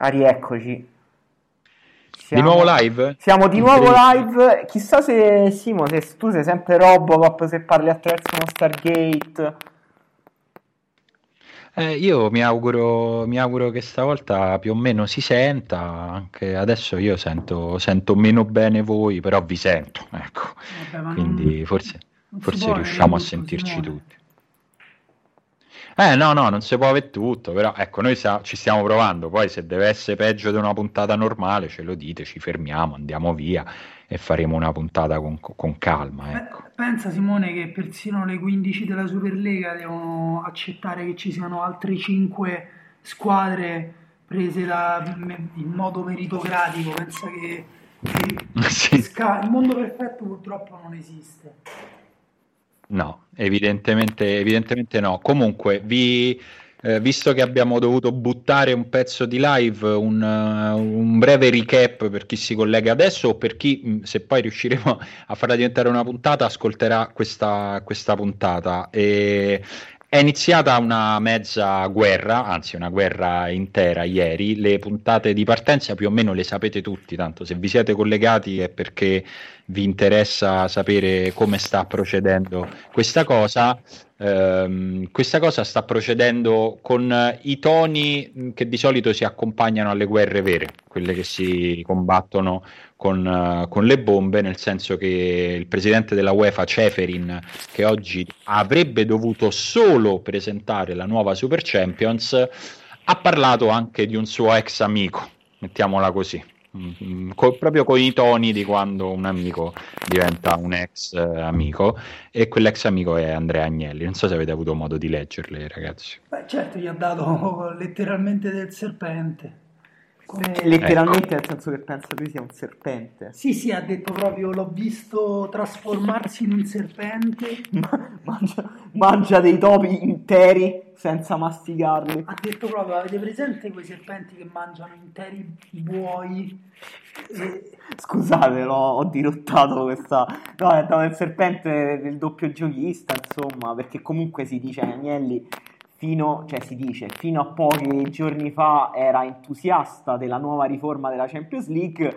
Ah, rieccoci. Siamo, di nuovo live? Siamo di nuovo live. Chissà se Simo, se tu sei sempre Robocop, se parli attraverso uno Stargate. Eh, io mi auguro, mi auguro, che stavolta più o meno si senta, anche adesso io sento, sento meno bene voi, però vi sento, ecco. Vabbè, Quindi non, forse, non forse riusciamo a sentirci tutti. Eh no, no, non si può avere tutto, però ecco, noi sa- ci stiamo provando, poi se deve essere peggio di una puntata normale ce lo dite, ci fermiamo, andiamo via e faremo una puntata con, con calma. Ecco. Pensa Simone che persino le 15 della Superlega devono accettare che ci siano altre 5 squadre prese da, in modo meritocratico, pensa che, che sì. il mondo perfetto purtroppo non esiste. No, evidentemente, evidentemente no. Comunque, vi, eh, visto che abbiamo dovuto buttare un pezzo di live, un, uh, un, breve recap per chi si collega adesso o per chi, mh, se poi riusciremo a farla diventare una puntata, ascolterà questa, questa puntata. E è iniziata una mezza guerra, anzi una guerra intera ieri, le puntate di partenza più o meno le sapete tutti, tanto se vi siete collegati è perché vi interessa sapere come sta procedendo questa cosa. Um, questa cosa sta procedendo con i toni che di solito si accompagnano alle guerre vere, quelle che si combattono con, uh, con, le bombe, nel senso che il presidente della UEFA, Ceferin, che oggi avrebbe dovuto solo presentare la nuova Super Champions, ha parlato anche di un suo ex amico, mettiamola così. Mm, co- proprio con i toni di quando un amico diventa un ex eh, amico e quell'ex amico è Andrea Agnelli. Non so se avete avuto modo di leggerle ragazzi. Beh, certo gli ha dato letteralmente del serpente come... Letteralmente, ecco. nel senso che pensa lui sia un serpente. Sì, sì, ha detto proprio: l'ho visto trasformarsi in un serpente. mangia, mangia, dei topi interi senza masticarli. Ha detto proprio: avete presente quei serpenti che mangiano interi buoi? E... Scusate, no, ho dirottato questa. No, è stato il serpente del doppio giochista, insomma, perché comunque si dice Agnelli fino, cioè si dice, fino a pochi giorni fa era entusiasta della nuova riforma della Champions League,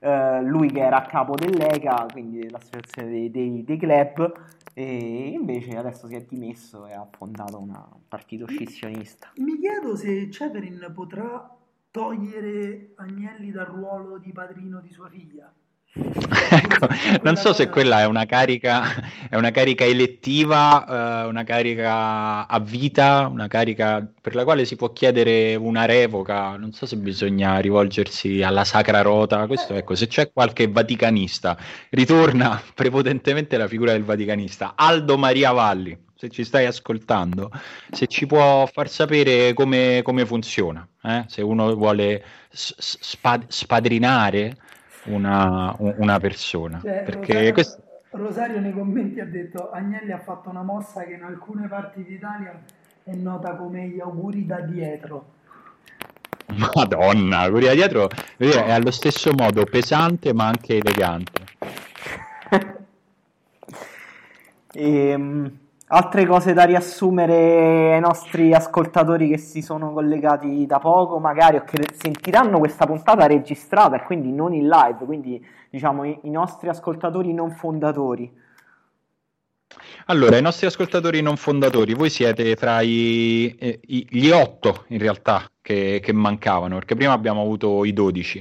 eh, lui che era a capo dell'ECA, quindi dell'associazione dei, dei, dei, club, e invece adesso si è dimesso e ha fondato una, un partito scissionista. Mi chiedo se Ceferin potrà togliere Agnelli dal ruolo di padrino di sua figlia. ecco, non so se quella è una carica, è una carica elettiva, eh, una carica a vita, una carica per la quale si può chiedere una revoca. Non so se bisogna rivolgersi alla sacra rota. Questo, ecco, se c'è qualche vaticanista, ritorna prepotentemente la figura del vaticanista. Aldo Maria Valli, se ci stai ascoltando, se ci può far sapere come, come funziona, eh? se uno vuole sp- spadrinare una, una persona. Cioè, perché Rosario, questo... Rosario nei commenti ha detto Agnelli ha fatto una mossa che in alcune parti d'Italia è nota come gli auguri da dietro. Madonna, auguri da dietro è allo stesso modo pesante ma anche elegante. ehm Altre cose da riassumere ai nostri ascoltatori che si sono collegati da poco, magari o che sentiranno questa puntata registrata e quindi non in live, quindi diciamo i, i nostri ascoltatori non fondatori. Allora, i nostri ascoltatori non fondatori, voi siete tra i, i, gli otto in realtà che, che, mancavano, perché prima abbiamo avuto i dodici,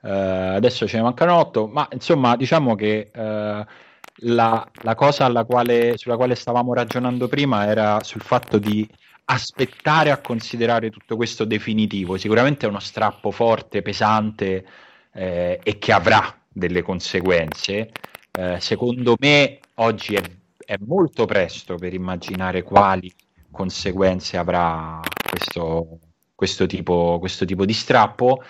uh, adesso ce ne mancano otto, ma insomma diciamo che... Uh, la, la cosa quale, sulla quale stavamo ragionando prima era sul fatto di aspettare a considerare tutto questo definitivo. Sicuramente è uno strappo forte, pesante eh, e che avrà delle conseguenze. Eh, secondo me oggi è, è, molto presto per immaginare quali conseguenze avrà questo, questo, tipo, questo tipo, di strappo,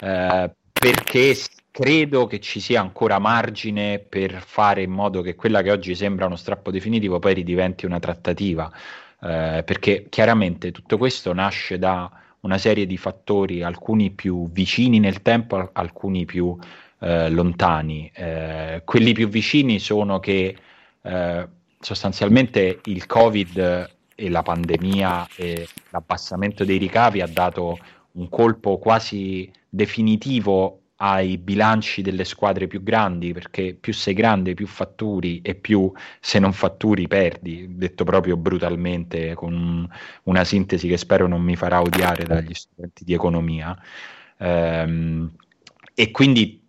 eh, perché credo che ci sia ancora margine per fare in modo che quella che oggi sembra uno strappo definitivo poi ridiventi una trattativa, eh, perché chiaramente tutto questo nasce da una serie di fattori, alcuni più vicini nel tempo, alcuni più eh, lontani. Eh, quelli più vicini sono che eh, sostanzialmente il Covid e la pandemia e l'abbassamento dei ricavi ha dato un colpo quasi definitivo ai bilanci delle squadre più grandi, perché più sei grande, più fatturi e più se non fatturi perdi, detto proprio brutalmente con una sintesi che spero non mi farà odiare dagli studenti di economia. Ehm, e quindi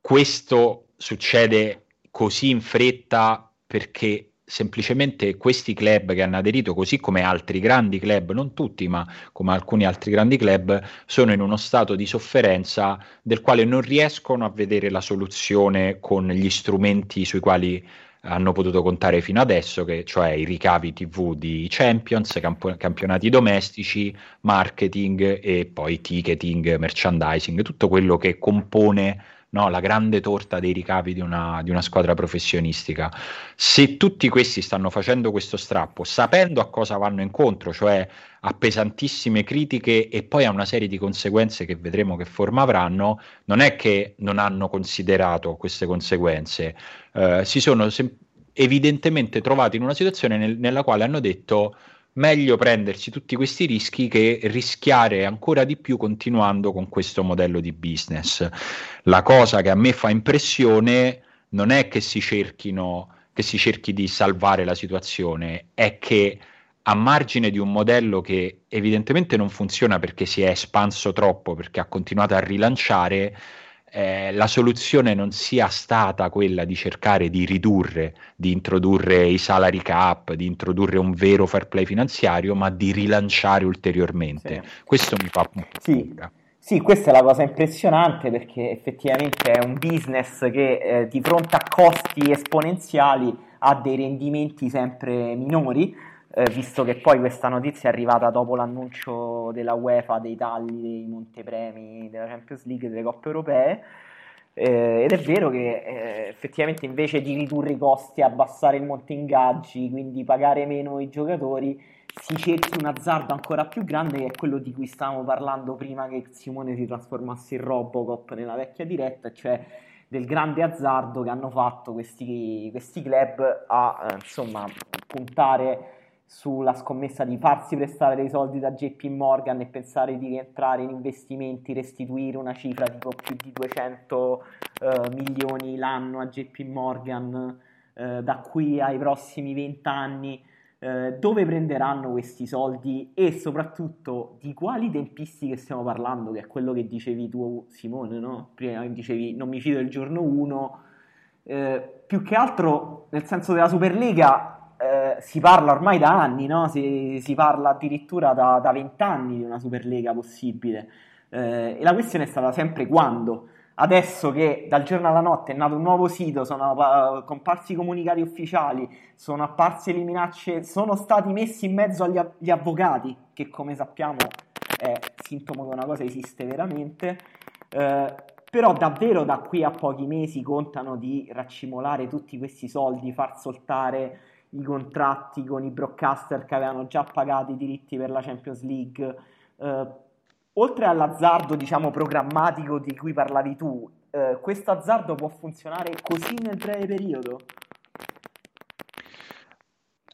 questo succede così in fretta perché semplicemente questi club che hanno aderito, così come altri grandi club, non tutti, ma come alcuni altri grandi club, sono in uno stato di sofferenza del quale non riescono a vedere la soluzione con gli strumenti sui quali hanno potuto contare fino adesso, che, cioè i ricavi TV di Champions, camp- campionati domestici, marketing e poi ticketing, merchandising, tutto quello che compone no? la grande torta dei ricavi di una, di una, squadra professionistica. Se tutti questi stanno facendo questo strappo, sapendo a cosa vanno incontro, cioè a pesantissime critiche e poi a una serie di conseguenze che vedremo che forma avranno, non è che non hanno considerato queste conseguenze, eh, si sono sem- evidentemente trovati in una situazione nel- nella quale hanno detto meglio prendersi tutti questi rischi che rischiare ancora di più continuando con questo modello di business. La cosa che a me fa impressione non è che si cerchino che si cerchi di salvare la situazione, è che a margine di un modello che evidentemente non funziona perché si è espanso troppo, perché ha continuato a rilanciare, eh, la soluzione non sia stata quella di cercare di ridurre, di introdurre i salary cap, di introdurre un vero fair play finanziario, ma di rilanciare ulteriormente. Sì. Questo mi fa po' sì. Sì, questa è la cosa impressionante perché effettivamente è un business che eh, di fronte a costi esponenziali ha dei rendimenti sempre minori eh, visto che poi questa notizia è arrivata dopo l'annuncio della UEFA dei tagli dei montepremi della Champions League e delle coppe europee. Eh, ed è vero che eh, effettivamente invece di ridurre i costi, abbassare il monte ingaggi, quindi pagare meno i giocatori, si cerchi un azzardo ancora più grande che è quello di cui stavamo parlando prima che Simone si trasformasse in Robocop nella vecchia diretta, cioè del grande azzardo che hanno fatto questi, questi club a eh, insomma puntare sulla scommessa di farsi prestare dei soldi da JP Morgan e pensare di rientrare in investimenti, restituire una cifra tipo più di 200 eh, milioni l'anno a JP Morgan eh, da qui ai prossimi 20 anni, eh, dove prenderanno questi soldi e soprattutto di quali tempistiche stiamo parlando, che è quello che dicevi tu Simone, no? prima dicevi non mi fido il giorno 1, eh, più che altro nel senso della Superlega eh, si parla ormai da anni, no? si, si, parla addirittura da, vent'anni di una Superlega possibile. Eh, e la questione è stata sempre quando. Adesso che dal giorno alla notte è nato un nuovo sito, sono comparsi i comunicati ufficiali, sono apparse le minacce, sono stati messi in mezzo agli, agli avvocati, che come sappiamo è sintomo che una cosa esiste veramente. Uh, però davvero da qui a pochi mesi contano di raccimolare tutti questi soldi, far soltare i contratti con i broadcaster che avevano già pagato i diritti per la Champions League. Eh, oltre all'azzardo, diciamo, programmatico di cui parlavi tu, eh, questo azzardo può funzionare così nel breve periodo?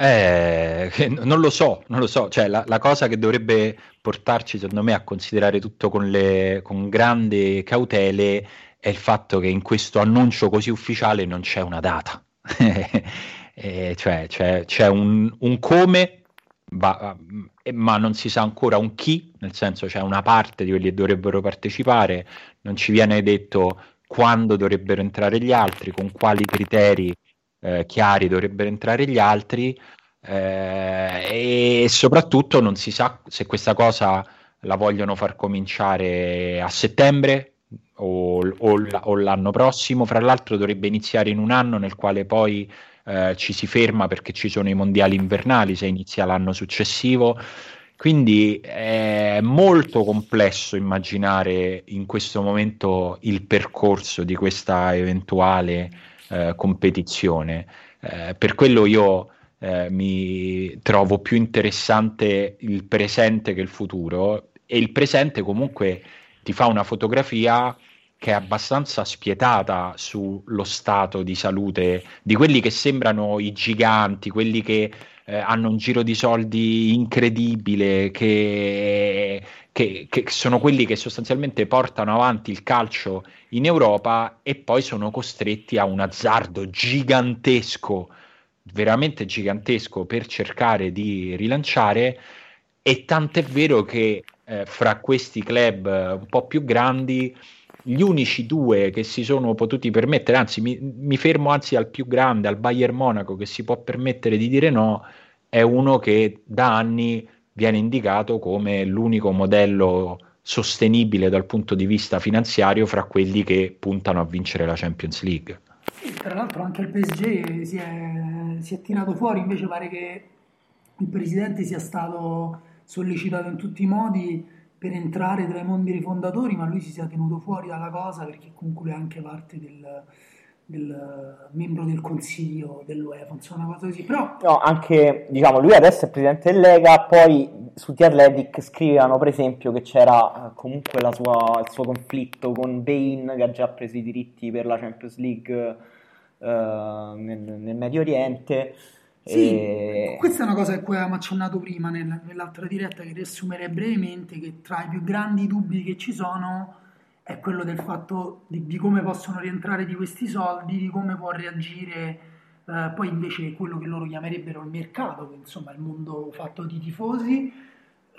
Eh, non lo so, non lo so, cioè la, la, cosa che dovrebbe portarci secondo me a considerare tutto con, le, con grande cautele è il fatto che in questo annuncio così ufficiale non c'è una data. eh, cioè, cioè, c'è un, un come, ma, eh, ma, non si sa ancora un chi, nel senso c'è una parte di quelli che dovrebbero partecipare, non ci viene detto quando dovrebbero entrare gli altri, con quali criteri eh, chiari dovrebbero entrare gli altri eh, e soprattutto non si sa se questa cosa la vogliono far cominciare a settembre o, o, o l'anno prossimo, fra l'altro dovrebbe iniziare in un anno nel quale poi eh, ci si ferma perché ci sono i mondiali invernali se inizia l'anno successivo. Quindi è molto complesso immaginare in questo momento il percorso di questa eventuale eh, competizione. Eh, per quello io eh, mi trovo più interessante il presente che il futuro e il presente comunque ti fa una fotografia che è abbastanza spietata sullo stato di salute di quelli che sembrano i giganti, quelli che eh, hanno un giro di soldi incredibile, che, che, che, sono quelli che sostanzialmente portano avanti il calcio in Europa e poi sono costretti a un azzardo gigantesco, veramente gigantesco per cercare di rilanciare. E tant'è vero che eh, fra questi club un po' più grandi gli unici due che si sono potuti permettere, anzi mi, mi, fermo anzi al più grande, al Bayern Monaco che si può permettere di dire no, è uno che da anni viene indicato come l'unico modello sostenibile dal punto di vista finanziario fra quelli che puntano a vincere la Champions League. Tra l'altro anche il PSG si è, si è tirato fuori, invece pare che il presidente sia stato sollecitato in tutti i modi per entrare tra i membri fondatori, ma lui si sia tenuto fuori dalla cosa perché comunque è anche parte del, del membro del consiglio dell'UEFA, insomma una cosa così. Però... No, anche, diciamo, lui adesso è presidente del Lega, poi su The Athletic scrivevano per esempio che c'era eh, comunque sua, il suo conflitto con Bain che ha già preso i diritti per la Champions League uh, nel, nel Medio Oriente. Sì, e... questa è una cosa a cui avevamo accennato prima nel, nell'altra diretta che riassumerei brevemente, che tra i più grandi dubbi che ci sono è quello del fatto di, di come possono rientrare di questi soldi, di come può reagire eh, poi invece quello che loro chiamerebbero il mercato, che insomma il mondo fatto di tifosi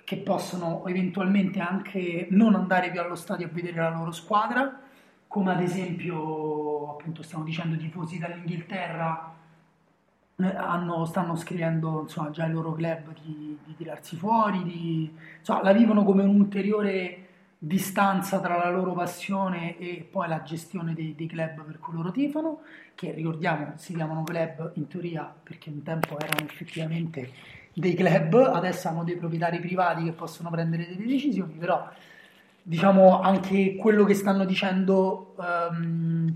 che possono eventualmente anche non andare più allo stadio a vedere la loro squadra, come ad esempio appunto stiamo dicendo tifosi dall'Inghilterra hanno, stanno scrivendo insomma, già i loro club di, di tirarsi fuori, di, insomma, la vivono come un'ulteriore distanza tra la loro passione e poi la gestione dei, dei, club per cui loro tifano, che ricordiamo si chiamano club in teoria perché un tempo erano effettivamente dei club, adesso hanno dei proprietari privati che possono prendere delle decisioni, però diciamo anche quello che stanno dicendo um,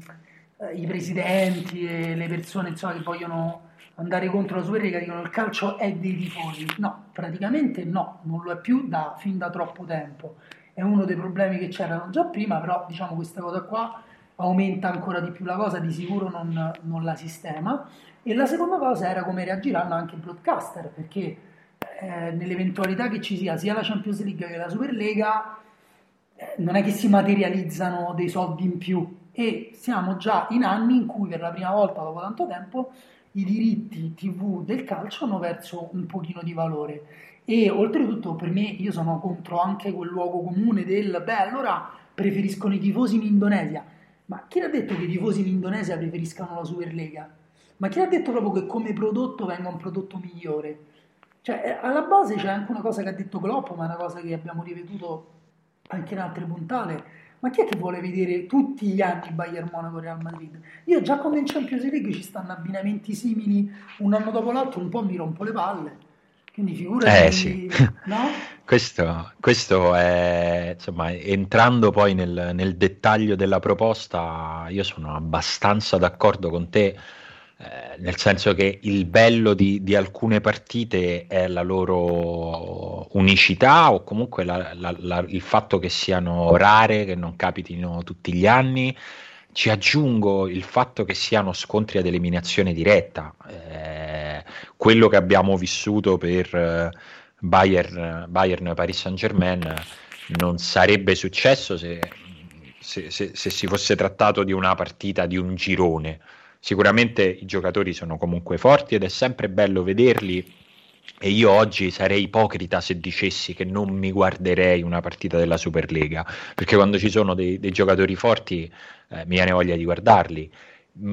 i presidenti e le persone insomma, che vogliono andare contro la Superlega dicono il calcio è dei tifosi. No, praticamente no, non lo è più da, fin da troppo tempo. È uno dei problemi che c'erano già prima, però diciamo questa cosa qua aumenta ancora di più la cosa, di sicuro non, non la sistema. E la seconda cosa era come reagiranno anche i broadcaster, perché eh, nell'eventualità che ci sia sia la Champions League che la Superlega, eh, non è che si materializzano dei soldi in più e siamo già in anni in cui per la prima volta dopo tanto tempo i diritti TV del calcio hanno perso un pochino di valore. E oltretutto per me io sono contro anche quel luogo comune del beh allora preferiscono i tifosi in Indonesia. Ma chi ha detto che i tifosi in Indonesia preferiscano la Superlega? Ma chi ha detto proprio che come prodotto venga un prodotto migliore? Cioè, eh, alla base c'è anche una cosa che ha detto Klopp, ma è una cosa che abbiamo ripetuto anche in altre puntate ma chi è che vuole vedere tutti gli anni Bayern Monaco Real Madrid? Io già come in Champions League ci stanno abbinamenti simili un anno dopo l'altro, un po' mi rompo le palle. Quindi figurati, eh, sì. no? questo, questo, è, insomma, entrando poi nel, nel dettaglio della proposta, io sono abbastanza d'accordo con te eh, nel senso che il bello di, di, alcune partite è la loro unicità o comunque la, la, la, il fatto che siano rare, che non capitino tutti gli anni. Ci aggiungo il fatto che siano scontri ad eliminazione diretta, eh, quello che abbiamo vissuto per eh, Bayern, Bayern Paris Saint Germain non sarebbe successo se, se, se, se si fosse trattato di una partita di un girone Sicuramente i giocatori sono comunque forti ed è sempre bello vederli e io oggi sarei ipocrita se dicessi che non mi guarderei una partita della Superlega, perché quando ci sono dei, dei giocatori forti eh, mi viene voglia di guardarli.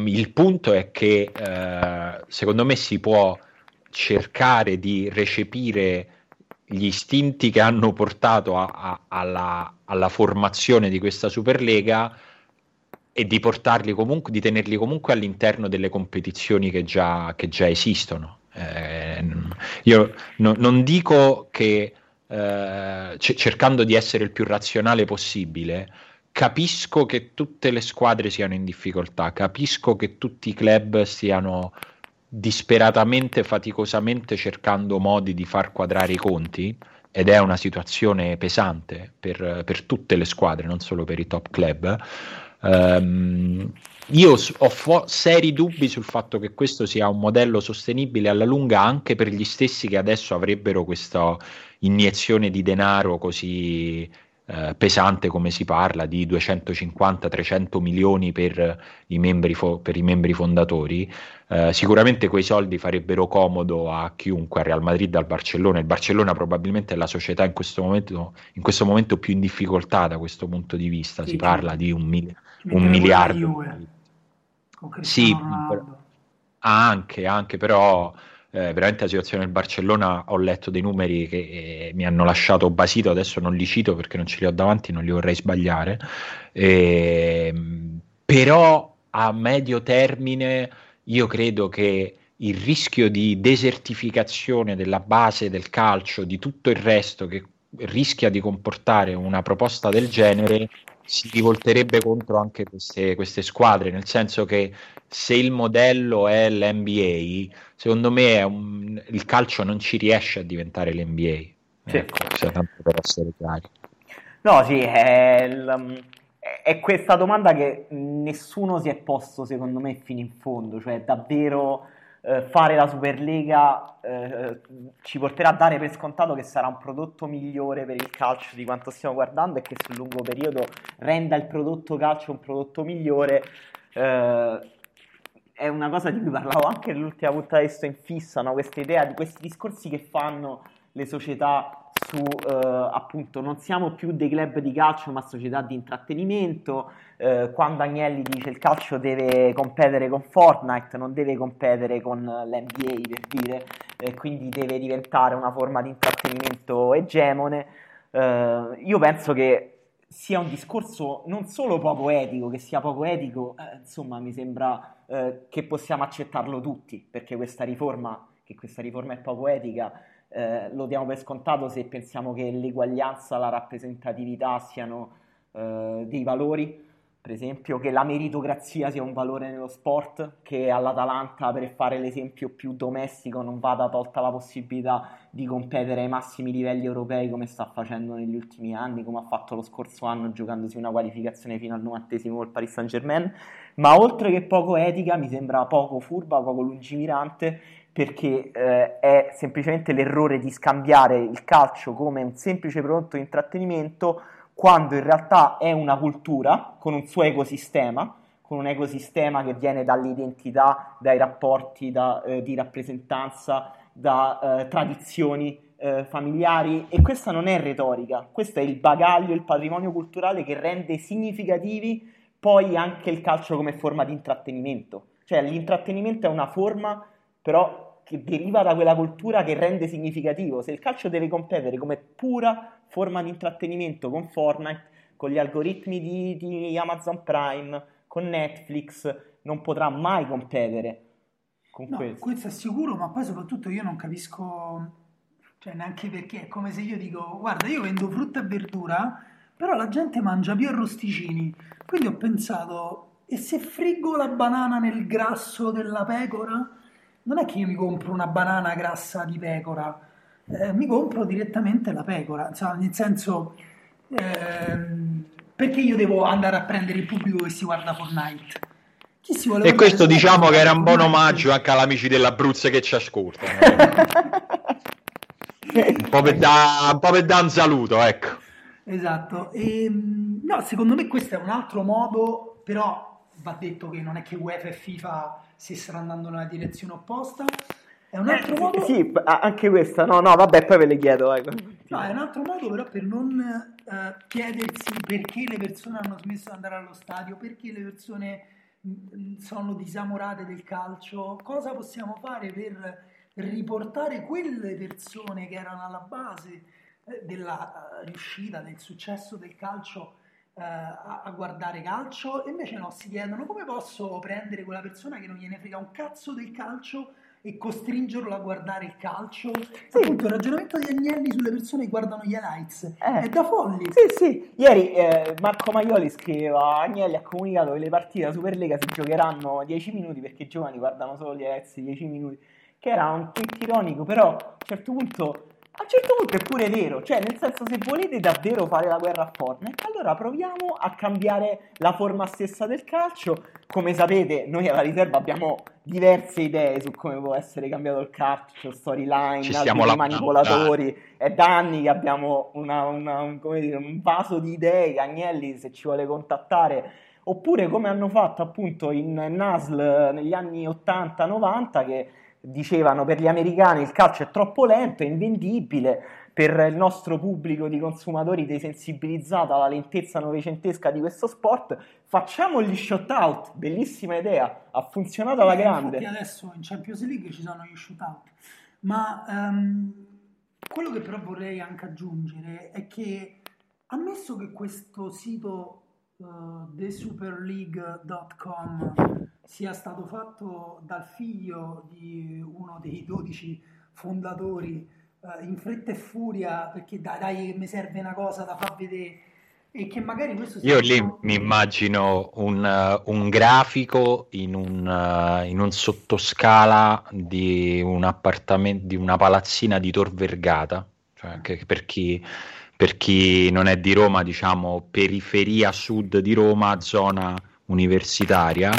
Il punto è che eh, secondo me si può cercare di recepire gli istinti che hanno portato a, a, alla, alla formazione di questa Superlega e di portarli comunque, di tenerli comunque all'interno delle competizioni che già, che già esistono. Eh, io no, non dico che eh, c- cercando di essere il più razionale possibile, capisco che tutte le squadre siano in difficoltà, capisco che tutti i club stiano disperatamente, faticosamente cercando modi di far quadrare i conti, ed è una situazione pesante per, per, tutte le squadre, non solo per i top club. Um, io ho fo- seri dubbi sul fatto che questo sia un modello sostenibile alla lunga anche per gli stessi che adesso avrebbero questa iniezione di denaro così eh, pesante come si parla di 250-300 milioni per i membri, fo- per i membri fondatori. Eh, sicuramente quei soldi farebbero comodo a chiunque, al Real Madrid, al Barcellona. Il Barcellona probabilmente è la società in questo momento, in questo momento più in difficoltà da questo punto di vista. Si parla di un, mil- un miliardo. Sì, però, anche, anche, però eh, veramente la situazione del Barcellona ho letto dei numeri che eh, mi hanno lasciato basito, adesso non li cito perché non ce li ho davanti, non li vorrei sbagliare, eh, però a medio termine io credo che il rischio di desertificazione della base del calcio, di tutto il resto che rischia di comportare una proposta del genere, si rivolterebbe contro anche queste, queste squadre, nel senso che se il modello è l'NBA, secondo me un, il calcio non ci riesce a diventare l'NBA. Sì. Ecco, tanto per essere chiari. No, sì, è, il, è, questa domanda che nessuno si è posto, secondo me, fino in fondo, cioè davvero eh, fare la Superlega eh, ci porterà a dare per scontato che sarà un prodotto migliore per il calcio di quanto stiamo guardando e che sul lungo periodo renda il prodotto calcio un prodotto migliore. Eh, è una cosa di cui parlavo anche nell'ultima puntata di Sto in Fissa, no? questa idea di questi discorsi che fanno le società su eh, appunto non siamo più dei club di calcio ma società di intrattenimento. Eh, quando Agnelli dice il calcio deve competere con Fortnite non deve competere con l'NBA per dire eh, quindi deve diventare una forma di intrattenimento egemone. Eh, io penso che sia un discorso non solo poco etico che sia poco etico eh, insomma mi sembra eh, che possiamo accettarlo tutti perché questa riforma che questa riforma è poco etica eh, lo diamo per scontato se pensiamo che l'eguaglianza, la rappresentatività siano eh, dei valori, per esempio che la meritocrazia sia un valore nello sport, che all'Atalanta, per fare l'esempio più domestico, non vada tolta la possibilità di competere ai massimi livelli europei come sta facendo negli ultimi anni, come ha fatto lo scorso anno giocandosi una qualificazione fino al 90 col Paris Saint Germain, ma oltre che poco etica mi sembra poco furba, poco lungimirante perché eh, è semplicemente l'errore di scambiare il calcio come un semplice prodotto di intrattenimento quando in realtà è una cultura con un suo ecosistema, con un ecosistema che viene dall'identità, dai rapporti da, eh, di rappresentanza, da eh, tradizioni eh, familiari e questa non è retorica, questo è il bagaglio, il patrimonio culturale che rende significativi poi anche il calcio come forma di intrattenimento. Cioè l'intrattenimento è una forma però che deriva da quella cultura che rende significativo. Se il calcio deve competere come pura forma di intrattenimento con Fortnite, con gli algoritmi di, di Amazon Prime, con Netflix, non potrà mai competere con no, questo. Questo è sicuro, ma poi soprattutto io non capisco, cioè neanche perché è come se io dico, guarda, io vendo frutta e verdura, però la gente mangia più arrosticini. Quindi ho pensato, e se friggo la banana nel grasso della pecora? Non è che io mi compro una banana grassa di pecora, eh, mi compro direttamente la pecora, insomma, nel senso, eh, perché io devo andare a prendere il pubblico che si guarda Fortnite? e questo diciamo che era un buon omaggio anche agli amici dell'Abruzzo che ci ascoltano. un, po da, per dare un saluto, ecco. Esatto, e, ehm, no, secondo me questo è un altro modo, però va detto che non è che UEFA e FIFA si stanno andando nella direzione opposta. È un altro eh, modo. Sì, anche questa. No, no, vabbè, poi ve le chiedo. Eh. No, è un altro modo, però, per non eh, chiedersi perché le persone hanno smesso di andare allo stadio, perché le persone mh, mm, sono disamorate del calcio, cosa possiamo fare per riportare quelle persone che erano alla base eh, della uh, riuscita, del successo del calcio eh, a, a, guardare calcio e invece no, si chiedono come posso prendere quella persona che non gliene frega un cazzo del calcio e costringerlo a guardare il calcio. Sì. Appunto, il ragionamento di Agnelli sulle persone che guardano gli highlights eh. è da folli. Sì, sì. Ieri eh, Marco Maioli scriveva: Agnelli ha comunicato che le partite della Superlega si giocheranno 10 minuti perché i giovani guardano solo gli highlights 10 minuti. Che era un tweet ironico, però a un certo punto a un certo punto è pure vero, cioè nel senso se volete davvero fare la guerra a Fortnite, allora proviamo a cambiare la forma stessa del calcio. Come sapete, noi alla riserva abbiamo diverse idee su come può essere cambiato il calcio, storyline, manipolatori. È da anni che abbiamo una, una, un, dire, un vaso di idee. Agnelli, se ci vuole contattare, oppure come hanno fatto appunto in NASL negli anni 80-90 che dicevano per gli americani il calcio è troppo lento, è invendibile, per il nostro pubblico di consumatori desensibilizzato alla lentezza novecentesca di questo sport, facciamo gli shootout, bellissima idea, ha funzionato alla eh, grande. Infatti adesso in Champions League ci sono gli shootout, ma um, quello che però vorrei anche aggiungere è che ammesso che questo sito uh, thesuperleague.com sia stato fatto dal figlio di uno dei 12 fondatori uh, in fretta e furia perché dai, dai mi serve una cosa da far vedere. E che magari questo io lì un... mi immagino un, uh, un grafico in un, uh, in un, sottoscala di un appartamento di una palazzina di Tor Vergata cioè che per chi per chi non è di Roma, diciamo periferia sud di Roma, zona universitaria.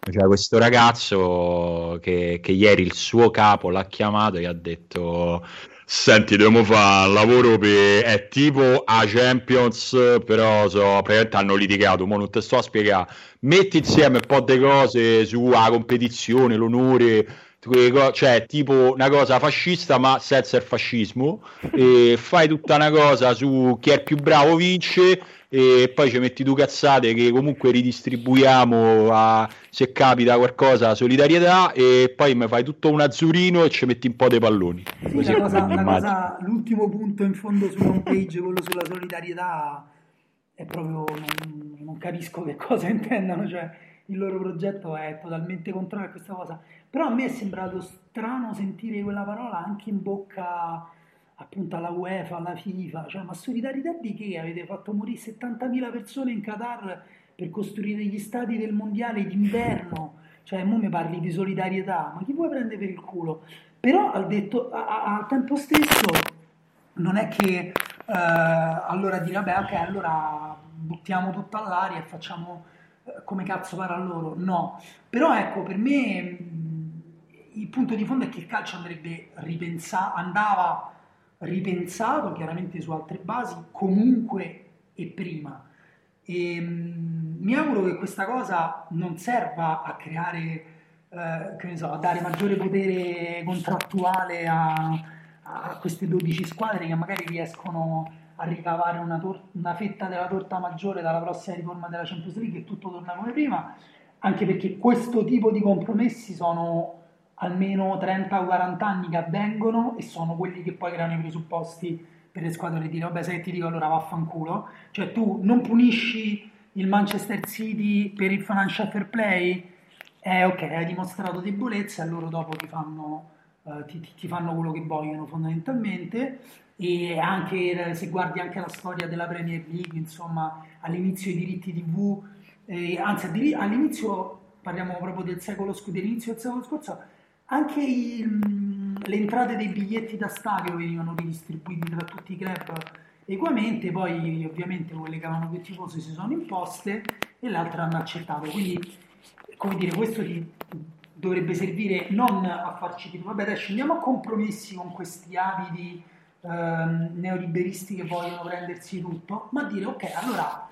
C'era questo ragazzo che, che ieri il suo capo l'ha chiamato e ha detto Senti, dobbiamo fare lavoro per... è tipo a Champions, però so, praticamente hanno litigato, ma non te sto a spiegare. Metti insieme un po' di cose sulla competizione, l'onore, cioè tipo una cosa fascista ma senza il fascismo. E fai tutta una cosa su chi è il più bravo vince e poi ci metti due cazzate che comunque ridistribuiamo a, se capita qualcosa solidarietà e poi mi fai tutto un azzurino e ci metti un po' dei palloni. Sì, la cosa, la cosa, l'ultimo punto in fondo sulla home page quello sulla solidarietà è proprio non, non capisco che cosa intendano cioè il loro progetto è totalmente contrario a questa cosa però a me è sembrato strano sentire quella parola anche in bocca appunto alla UEFA, alla FIFA, cioè ma solidarietà di che? Avete fatto morire 70.000 persone in Qatar per costruire gli stadi del mondiale d'inverno, cioè mo mi parli di solidarietà, ma chi vuoi prendere per il culo? Però al, detto, a, a, al tempo stesso non è che eh, allora dire vabbè ok allora buttiamo tutto all'aria e facciamo eh, come cazzo pare a loro, no, però ecco per me il punto di fondo è che il calcio andrebbe ripensato, andava ripensato chiaramente su altre basi, comunque e prima. E, mh, mi auguro che questa cosa non serva a creare, eh, che ne so, a dare maggiore potere contrattuale a, a queste 12 squadre che magari riescono a ricavare una, tor- una, fetta della torta maggiore dalla prossima riforma della Champions League e tutto torna come prima, anche perché questo tipo di compromessi sono almeno 30 o 40 anni che avvengono e sono quelli che poi creano i presupposti per le squadre di dire vabbè se ti dico allora vaffanculo. Cioè tu non punisci il Manchester City per il financial fair play? Eh ok hai dimostrato debolezza e loro dopo ti fanno, uh, ti, ti fanno quello che vogliono fondamentalmente. E anche se guardi anche la storia della Premier League insomma all'inizio i diritti tv eh, anzi all'inizio parliamo proprio del secolo dell'inizio del secolo scorso anche i, mm, le entrate dei biglietti da stadio venivano ridistribuiti tra tutti i club equamente, poi ovviamente quelle che avevano più tifosi si sono imposte e le altre hanno accettato. Quindi, come dire, questo ti, dovrebbe servire non a farci dire, vabbè, dai, scendiamo a compromessi con questi avidi ehm, neoliberisti che vogliono prendersi tutto, ma dire, ok, allora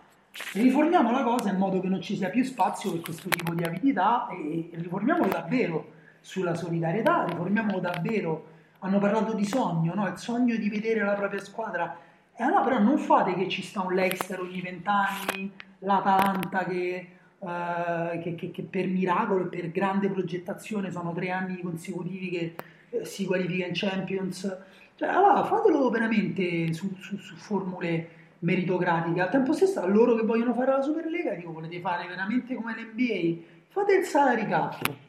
riformiamo la cosa in modo che non ci sia più spazio per questo tipo di avidità e, e riformiamolo davvero sulla solidarietà, riformiamo davvero, hanno parlato di sogno, no? il sogno di vedere la propria squadra, e allora però non fate che ci sta un Leicester ogni vent'anni, l'Atalanta che, eh, che, che, che, per miracolo e per grande progettazione sono tre anni consecutivi che eh, si qualifica in Champions, cioè, allora fatelo veramente su, su, su formule meritocratiche, al tempo stesso a loro che vogliono fare la Superlega, dico volete fare veramente come l'NBA, fate il salary cap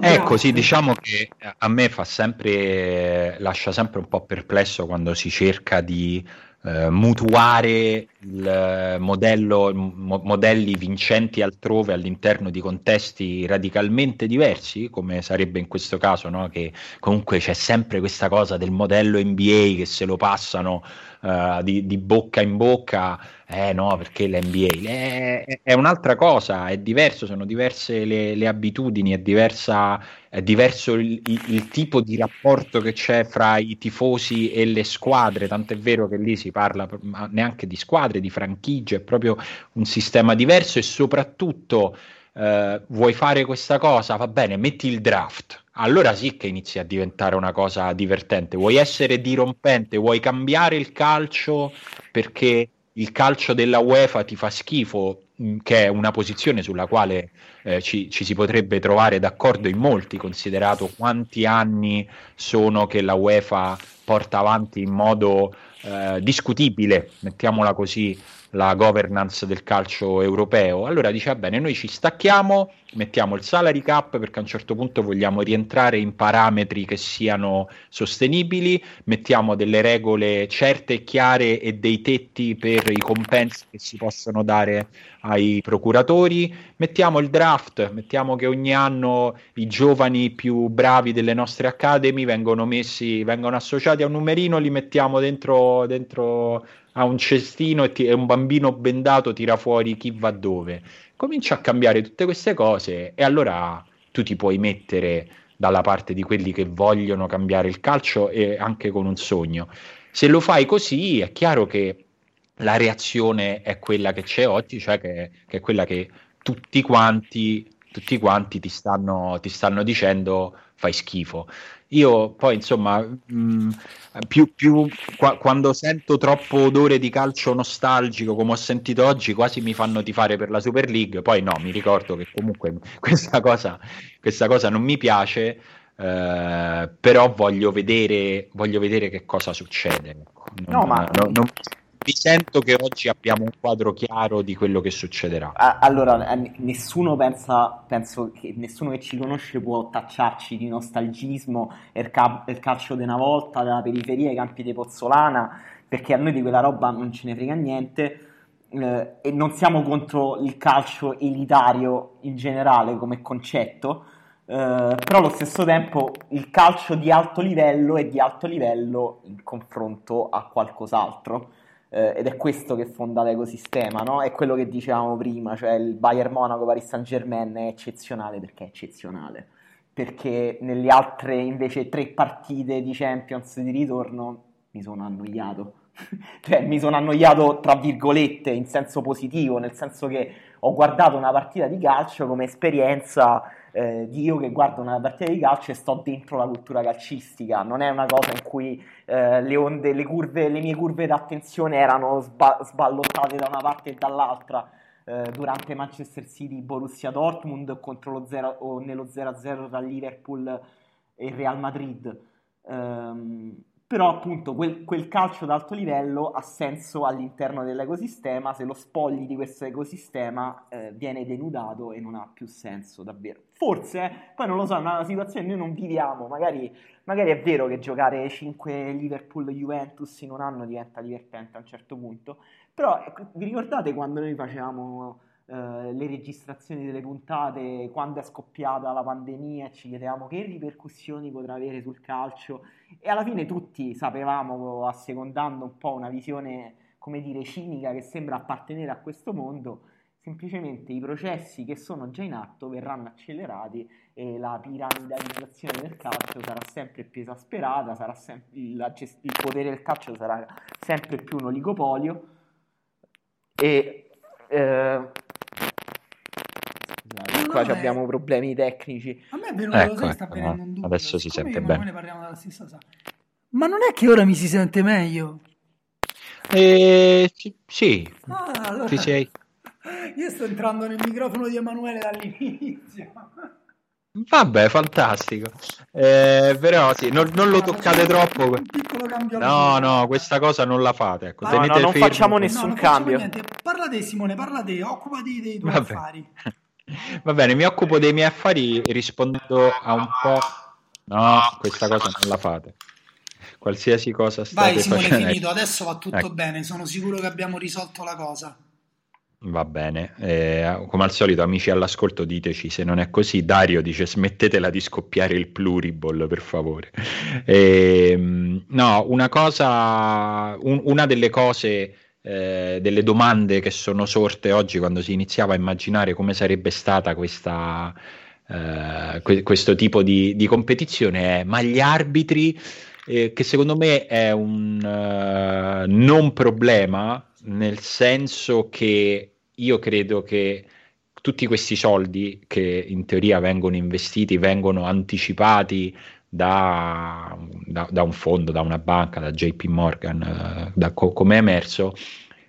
Ecco, sì, diciamo che a me fa sempre, lascia sempre un po' perplesso quando si cerca di eh, mutuare il modello, mo- modelli vincenti altrove all'interno di contesti radicalmente diversi, come sarebbe in questo caso, no? che comunque c'è sempre questa cosa del modello NBA che se lo passano uh, di, di, bocca in bocca, eh no, perché l'NBA è, è, un'altra cosa, è diverso, sono diverse le, le abitudini, è, diversa, è diverso il, il, il, tipo di rapporto che c'è fra i tifosi e le squadre, tant'è vero che lì si parla neanche di squadre, di franchigie, è proprio un sistema diverso e soprattutto eh, vuoi fare questa cosa, va bene, metti il draft. Allora sì che inizia a diventare una cosa divertente. Vuoi essere dirompente, vuoi cambiare il calcio perché il calcio della UEFA ti fa schifo, mm, che è una posizione sulla quale eh, ci, ci, si potrebbe trovare d'accordo in molti, considerato quanti anni sono che la UEFA porta avanti in modo eh, discutibile, mettiamola così, la governance del calcio europeo. Allora dice, bene, noi ci stacchiamo, mettiamo il salary cap perché a un certo punto vogliamo rientrare in parametri che siano sostenibili, mettiamo delle regole certe e chiare e dei tetti per i compensi che si possono dare ai procuratori, mettiamo il draft, mettiamo che ogni anno i giovani più bravi delle nostre academy vengono messi, vengono associati a un numerino, li mettiamo dentro, dentro a un cestino e, ti, e un bambino bendato tira fuori chi va dove. Comincia a cambiare tutte queste cose e allora tu ti puoi mettere dalla parte di quelli che vogliono cambiare il calcio e anche con un sogno. Se lo fai così è chiaro che la reazione è quella che c'è oggi, cioè che, che è quella che tutti quanti, tutti quanti ti, stanno, ti stanno dicendo fai schifo. Io poi, insomma, mh, mm, più, più qua, quando sento troppo odore di calcio nostalgico, come ho sentito oggi, quasi mi fanno tifare per la Super League. Poi no, mi ricordo che comunque questa cosa, questa cosa non mi piace. Eh, però voglio vedere, voglio vedere che cosa succede. Ecco. Non, no, ma non, non, mi sento che oggi abbiamo un quadro chiaro di quello che succederà. Allora, eh, nessuno pensa, penso che nessuno che ci conosce può tacciarci di nostalgismo cal- il calcio di una volta, della periferia, i campi di Pozzolana, perché a noi di quella roba non ce ne frega niente. Eh, e non siamo contro il calcio elitario in generale come concetto, eh, però allo stesso tempo il calcio di alto livello è di alto livello in confronto a qualcos'altro eh, ed è questo che fonda l'ecosistema, no? È quello che dicevamo prima, cioè il Bayern Monaco, Paris Saint Germain è eccezionale perché è eccezionale, perché nelle altre invece tre partite di Champions di ritorno mi sono annoiato. cioè, mi sono annoiato tra virgolette in senso positivo, nel senso che ho guardato una partita di calcio come esperienza eh, di io che guardo una partita di calcio e sto dentro la cultura calcistica, non è una cosa in cui eh, le onde, le curve, le mie curve d'attenzione erano sba- sballottate da una parte e dall'altra eh, durante Manchester City Borussia Dortmund contro lo 0 o nello 0-0 tra Liverpool e Real Madrid. Um, però appunto quel, quel, calcio d'alto livello ha senso all'interno dell'ecosistema, se lo spogli di questo ecosistema eh, viene denudato e non ha più senso davvero. Forse, poi non lo so, è una situazione che noi non viviamo, magari, magari è vero che giocare 5 Liverpool-Juventus in un anno diventa divertente a un certo punto, però ecco, vi ricordate quando noi facevamo eh, le registrazioni delle puntate, quando è scoppiata la pandemia e ci chiedevamo che ripercussioni potrà avere sul calcio. E alla fine tutti sapevamo, assecondando un po' una visione, come dire, cinica che sembra appartenere a questo mondo, semplicemente i processi che sono già in atto verranno accelerati e la piramidalizzazione del calcio sarà sempre più esasperata, sarà sem- gest- il potere del calcio sarà sempre più un oligopolio e eh, qua no, abbiamo problemi tecnici. A me è venuto ecco, ecco, sta no, un dubbio. Adesso si sente bene. Ne parliamo della stessa cosa. Ma non è che ora mi si sente meglio? Eh, sì, ah, allora... ci sei. Io sto entrando nel microfono di Emanuele dall'inizio. Vabbè, fantastico. Eh, però sì, non, non lo toccate troppo. No, no, questa cosa non la fate. Ecco. No, no, non facciamo nessun no, non cambio. Parla te, Simone, parla te, occupati dei tuoi Vabbè. affari. Va bene, mi occupo dei miei affari rispondendo a un po'... No, questa cosa non la fate. qualsiasi cosa state Vai Simone, facendo. finito, adesso va tutto Ecco. bene, sono sicuro che abbiamo risolto la cosa. Va bene, Eh, come al solito, amici all'ascolto, diteci se non è così. Dario dice: smettetela di scoppiare il pluriball, per favore. Ehm, no, una cosa, un- una delle cose, eh, delle domande che sono sorte oggi quando si iniziava a immaginare come sarebbe stata questa, eh, que- questo tipo di, di competizione è: ma gli arbitri, eh, che secondo me è un eh, non problema, nel senso che io credo che tutti questi soldi che in teoria vengono investiti vengono anticipati da, da- da un fondo, da una banca, da JP Morgan, eh, da co- come è emerso,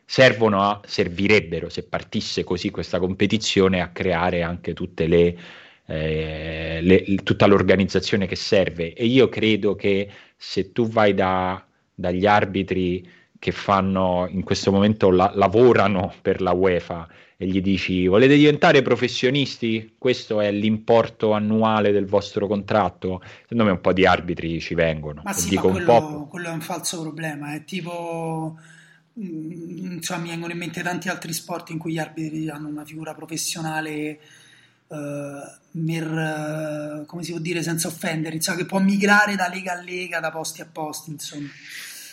servono a, servirebbero, se partisse così questa competizione, a creare anche tutte le, eh, le- tutta l'organizzazione che serve. E io credo che se tu vai da- dagli arbitri che fanno in questo momento la- lavorano per la UEFA e gli dici volete diventare professionisti? Questo è l'importo annuale del vostro contratto? Secondo me un po' di arbitri ci vengono. Ma sì, dico ma un po'. quello, quello è un falso problema, è tipo, mm, insomma, mi vengono in mente tanti altri sport in cui gli arbitri hanno una figura professionale, eh, mer- eh, come si può dire, senza offendere, insomma, che può migrare da lega a lega, da posti a posti, insomma.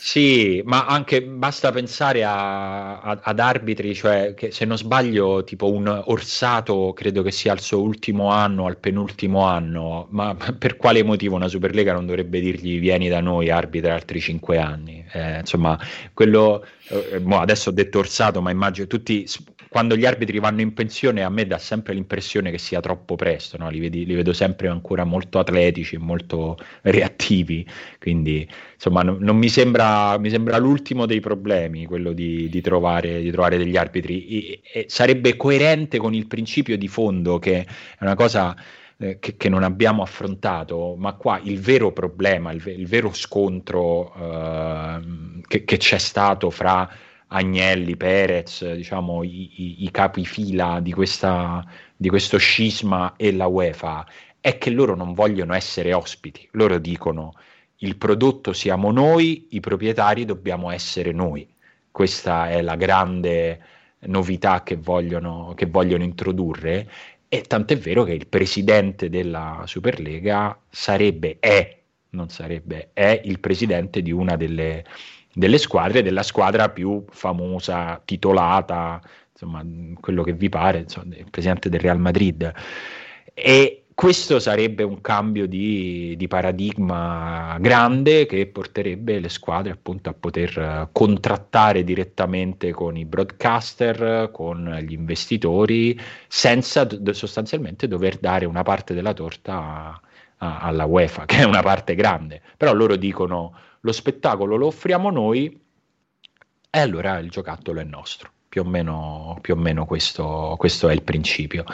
Sì, ma anche basta pensare a- a- ad arbitri, cioè che se non sbaglio, tipo un Orsato credo che sia al suo ultimo anno, al penultimo anno, ma per quale motivo una Superlega non dovrebbe dirgli vieni da noi, arbitra altri cinque anni? Eh, insomma, quello, eh, mo adesso ho detto Orsato, ma immagino tutti, quando gli arbitri vanno in pensione a me dà sempre l'impressione che sia troppo presto, no? Li vedi- li vedo sempre ancora molto atletici, molto reattivi, quindi insomma, non, non mi sembra, mi sembra l'ultimo dei problemi quello di, di trovare, di trovare degli arbitri. E- e sarebbe coerente con il principio di fondo, che è una cosa eh, che, che non abbiamo affrontato, ma qua il vero problema, il, il vero scontro ehm, che, che c'è stato fra Agnelli, Perez, diciamo, i, i- i capifila di, questa, di questo scisma e la UEFA, è che loro non vogliono essere ospiti. Loro dicono il prodotto siamo noi, i proprietari dobbiamo essere noi. Questa è la grande novità che vogliono, che vogliono introdurre. E tant'è vero che il presidente della Superlega sarebbe, è, non sarebbe, è il presidente di una delle, delle squadre, della squadra più famosa, titolata, insomma, quello che vi pare, insomma, il presidente del Real Madrid. E questo sarebbe un cambio di, di paradigma grande che porterebbe le squadre appunto a poter eh, contrattare direttamente con i broadcaster, con gli investitori, senza sostanzialmente dover dare una parte della torta a- a- alla UEFA, che è una parte grande. Però loro dicono lo spettacolo lo offriamo noi e allora il giocattolo è nostro. Più o meno, più o meno questo, questo è il principio.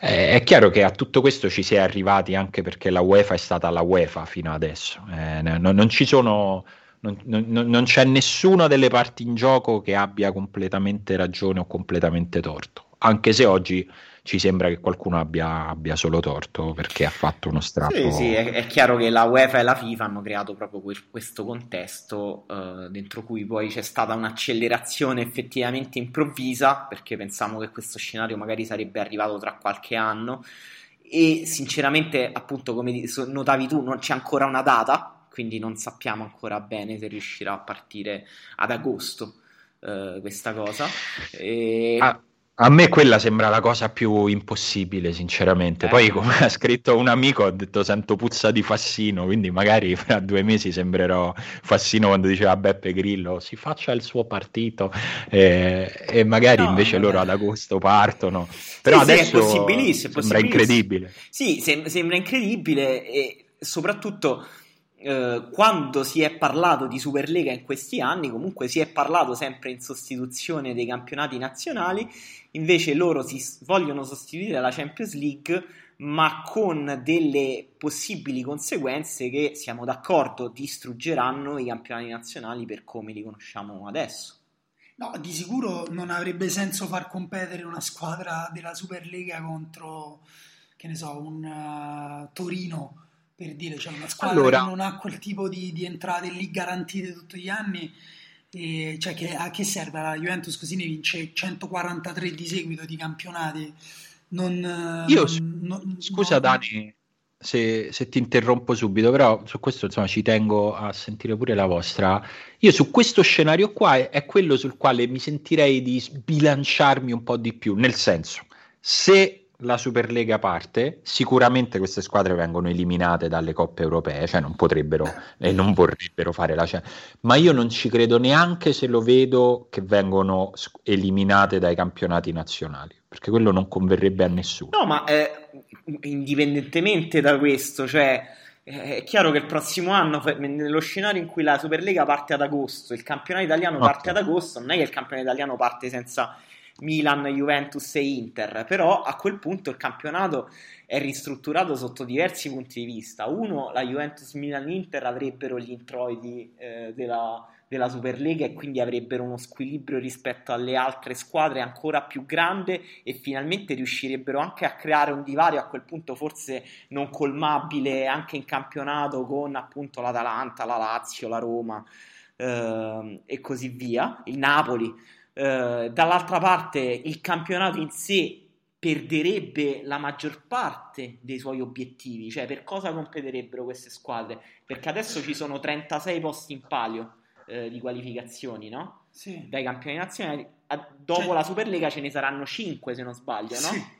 Eh, è chiaro che a tutto questo ci si è arrivati anche perché la UEFA è stata la UEFA fino adesso. Eh, non, non ci sono, non- non c'è nessuna delle parti in gioco che abbia completamente ragione o completamente torto. Anche se oggi ci sembra che qualcuno abbia, abbia solo torto perché ha fatto uno strappo. Sì, sì, è, è chiaro che la UEFA e la FIFA hanno creato proprio que- questo contesto eh, dentro cui poi c'è stata un'accelerazione effettivamente improvvisa, perché pensavamo che questo scenario magari sarebbe arrivato tra qualche anno e sinceramente, appunto, come notavi tu, non c'è ancora una data, quindi non sappiamo ancora bene se riuscirà a partire ad agosto eh, questa cosa. E... A, a me quella sembra la cosa più impossibile, sinceramente. Eh. Poi, come ha scritto un amico, ho detto sento puzza di Fassino, quindi magari fra due mesi sembrerò Fassino quando diceva Beppe Grillo si faccia il suo partito eh, e magari No, invece vabbè. loro ad agosto partono. Però Sì, sì, è adesso possibilissimo, sembra possibilissimo. incredibile. Sì, sem- sembra incredibile e soprattutto eh, quando si è parlato di Superlega in questi anni, comunque si è parlato sempre in sostituzione dei campionati nazionali, invece loro si vogliono sostituire la Champions League, ma con delle possibili conseguenze che siamo d'accordo distruggeranno i campionati nazionali per come li conosciamo adesso. No, di sicuro non avrebbe senso far competere una squadra della Superlega contro, che ne so, un eh, Torino per dire, c'è cioè una squadra allora... che non ha quel tipo di, di entrate lì garantite tutti gli anni. E, cioè che, a che serve? La Juventus così ne vince 143 di seguito di campionati. Non, io non, scusa non... Dani se, se, ti interrompo subito però su questo insomma ci tengo a sentire pure la vostra. Io su questo scenario qua è, è quello sul quale mi sentirei di sbilanciarmi un po' di più nel senso se la Superlega parte, sicuramente queste squadre vengono eliminate dalle coppe europee, cioè non potrebbero e non vorrebbero fare la cena. Ma io non ci credo neanche se lo vedo che vengono eliminate dai campionati nazionali, perché quello non converrebbe a nessuno. No, ma eh, indipendentemente da questo, cioè è chiaro che il prossimo anno, nello scenario in cui la Superlega parte ad agosto, il campionato italiano okay. parte ad agosto, non è che il campionato italiano parte senza Milan, Juventus e Inter, però a quel punto il campionato è ristrutturato sotto diversi punti di vista. Uno, la Juventus, Milan, Inter avrebbero gli introiti eh, della, della Superlega e quindi avrebbero uno squilibrio rispetto alle altre squadre ancora più grande e finalmente riuscirebbero anche a creare un divario a quel punto forse non colmabile anche in campionato con appunto l'Atalanta, la Lazio, la Roma eh, e così via, il Napoli. Eh, dall'altra parte il campionato in sé perderebbe la maggior parte dei suoi obiettivi, cioè per cosa competerebbero queste squadre? Perché adesso ci sono 36 posti in palio eh, di qualificazioni, no? Sì. Dai campioni nazionali. A, dopo cioè... la Superlega ce ne saranno 5 se non sbaglio, no? Sì.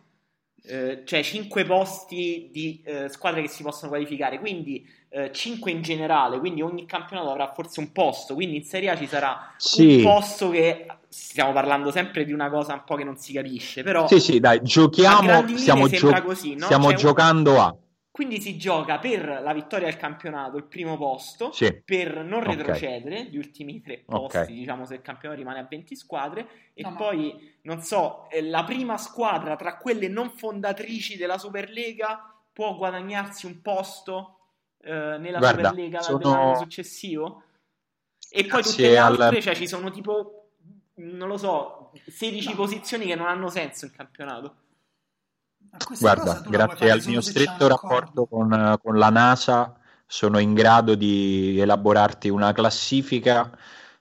Eh, cioè 5 posti di eh, squadre che si possono qualificare, quindi eh, 5 in generale, quindi ogni campionato avrà forse un posto, quindi in Serie A ci sarà sì. un posto che stiamo parlando sempre di una cosa un po' che non si capisce, però Sì, sì, dai, giochiamo, stiamo, gio- così, no? stiamo giocando a quindi si gioca per la vittoria al campionato, il primo posto, sì. per non retrocedere, okay. gli ultimi tre posti, okay. diciamo, se il campionato rimane a 20 squadre, e no, poi, ma... non so, eh, la prima squadra tra quelle non fondatrici della Superlega può guadagnarsi un posto eh, nella Guarda, Superlega sono... successivo? E poi tutte le altre, al... cioè ci sono tipo, non lo so, 16 no. posizioni che non hanno senso in campionato. Guarda, grazie al mio stretto rapporto con, con, la NASA sono in grado di elaborarti una classifica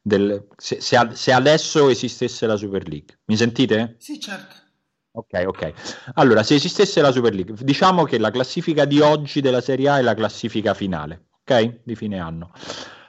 del, se, se, se, adesso esistesse la Super League. Mi sentite? Sì, certo. Ok, ok. Allora, se esistesse la Super League, diciamo che la classifica di oggi della Serie A è la classifica finale, ok? Di fine anno.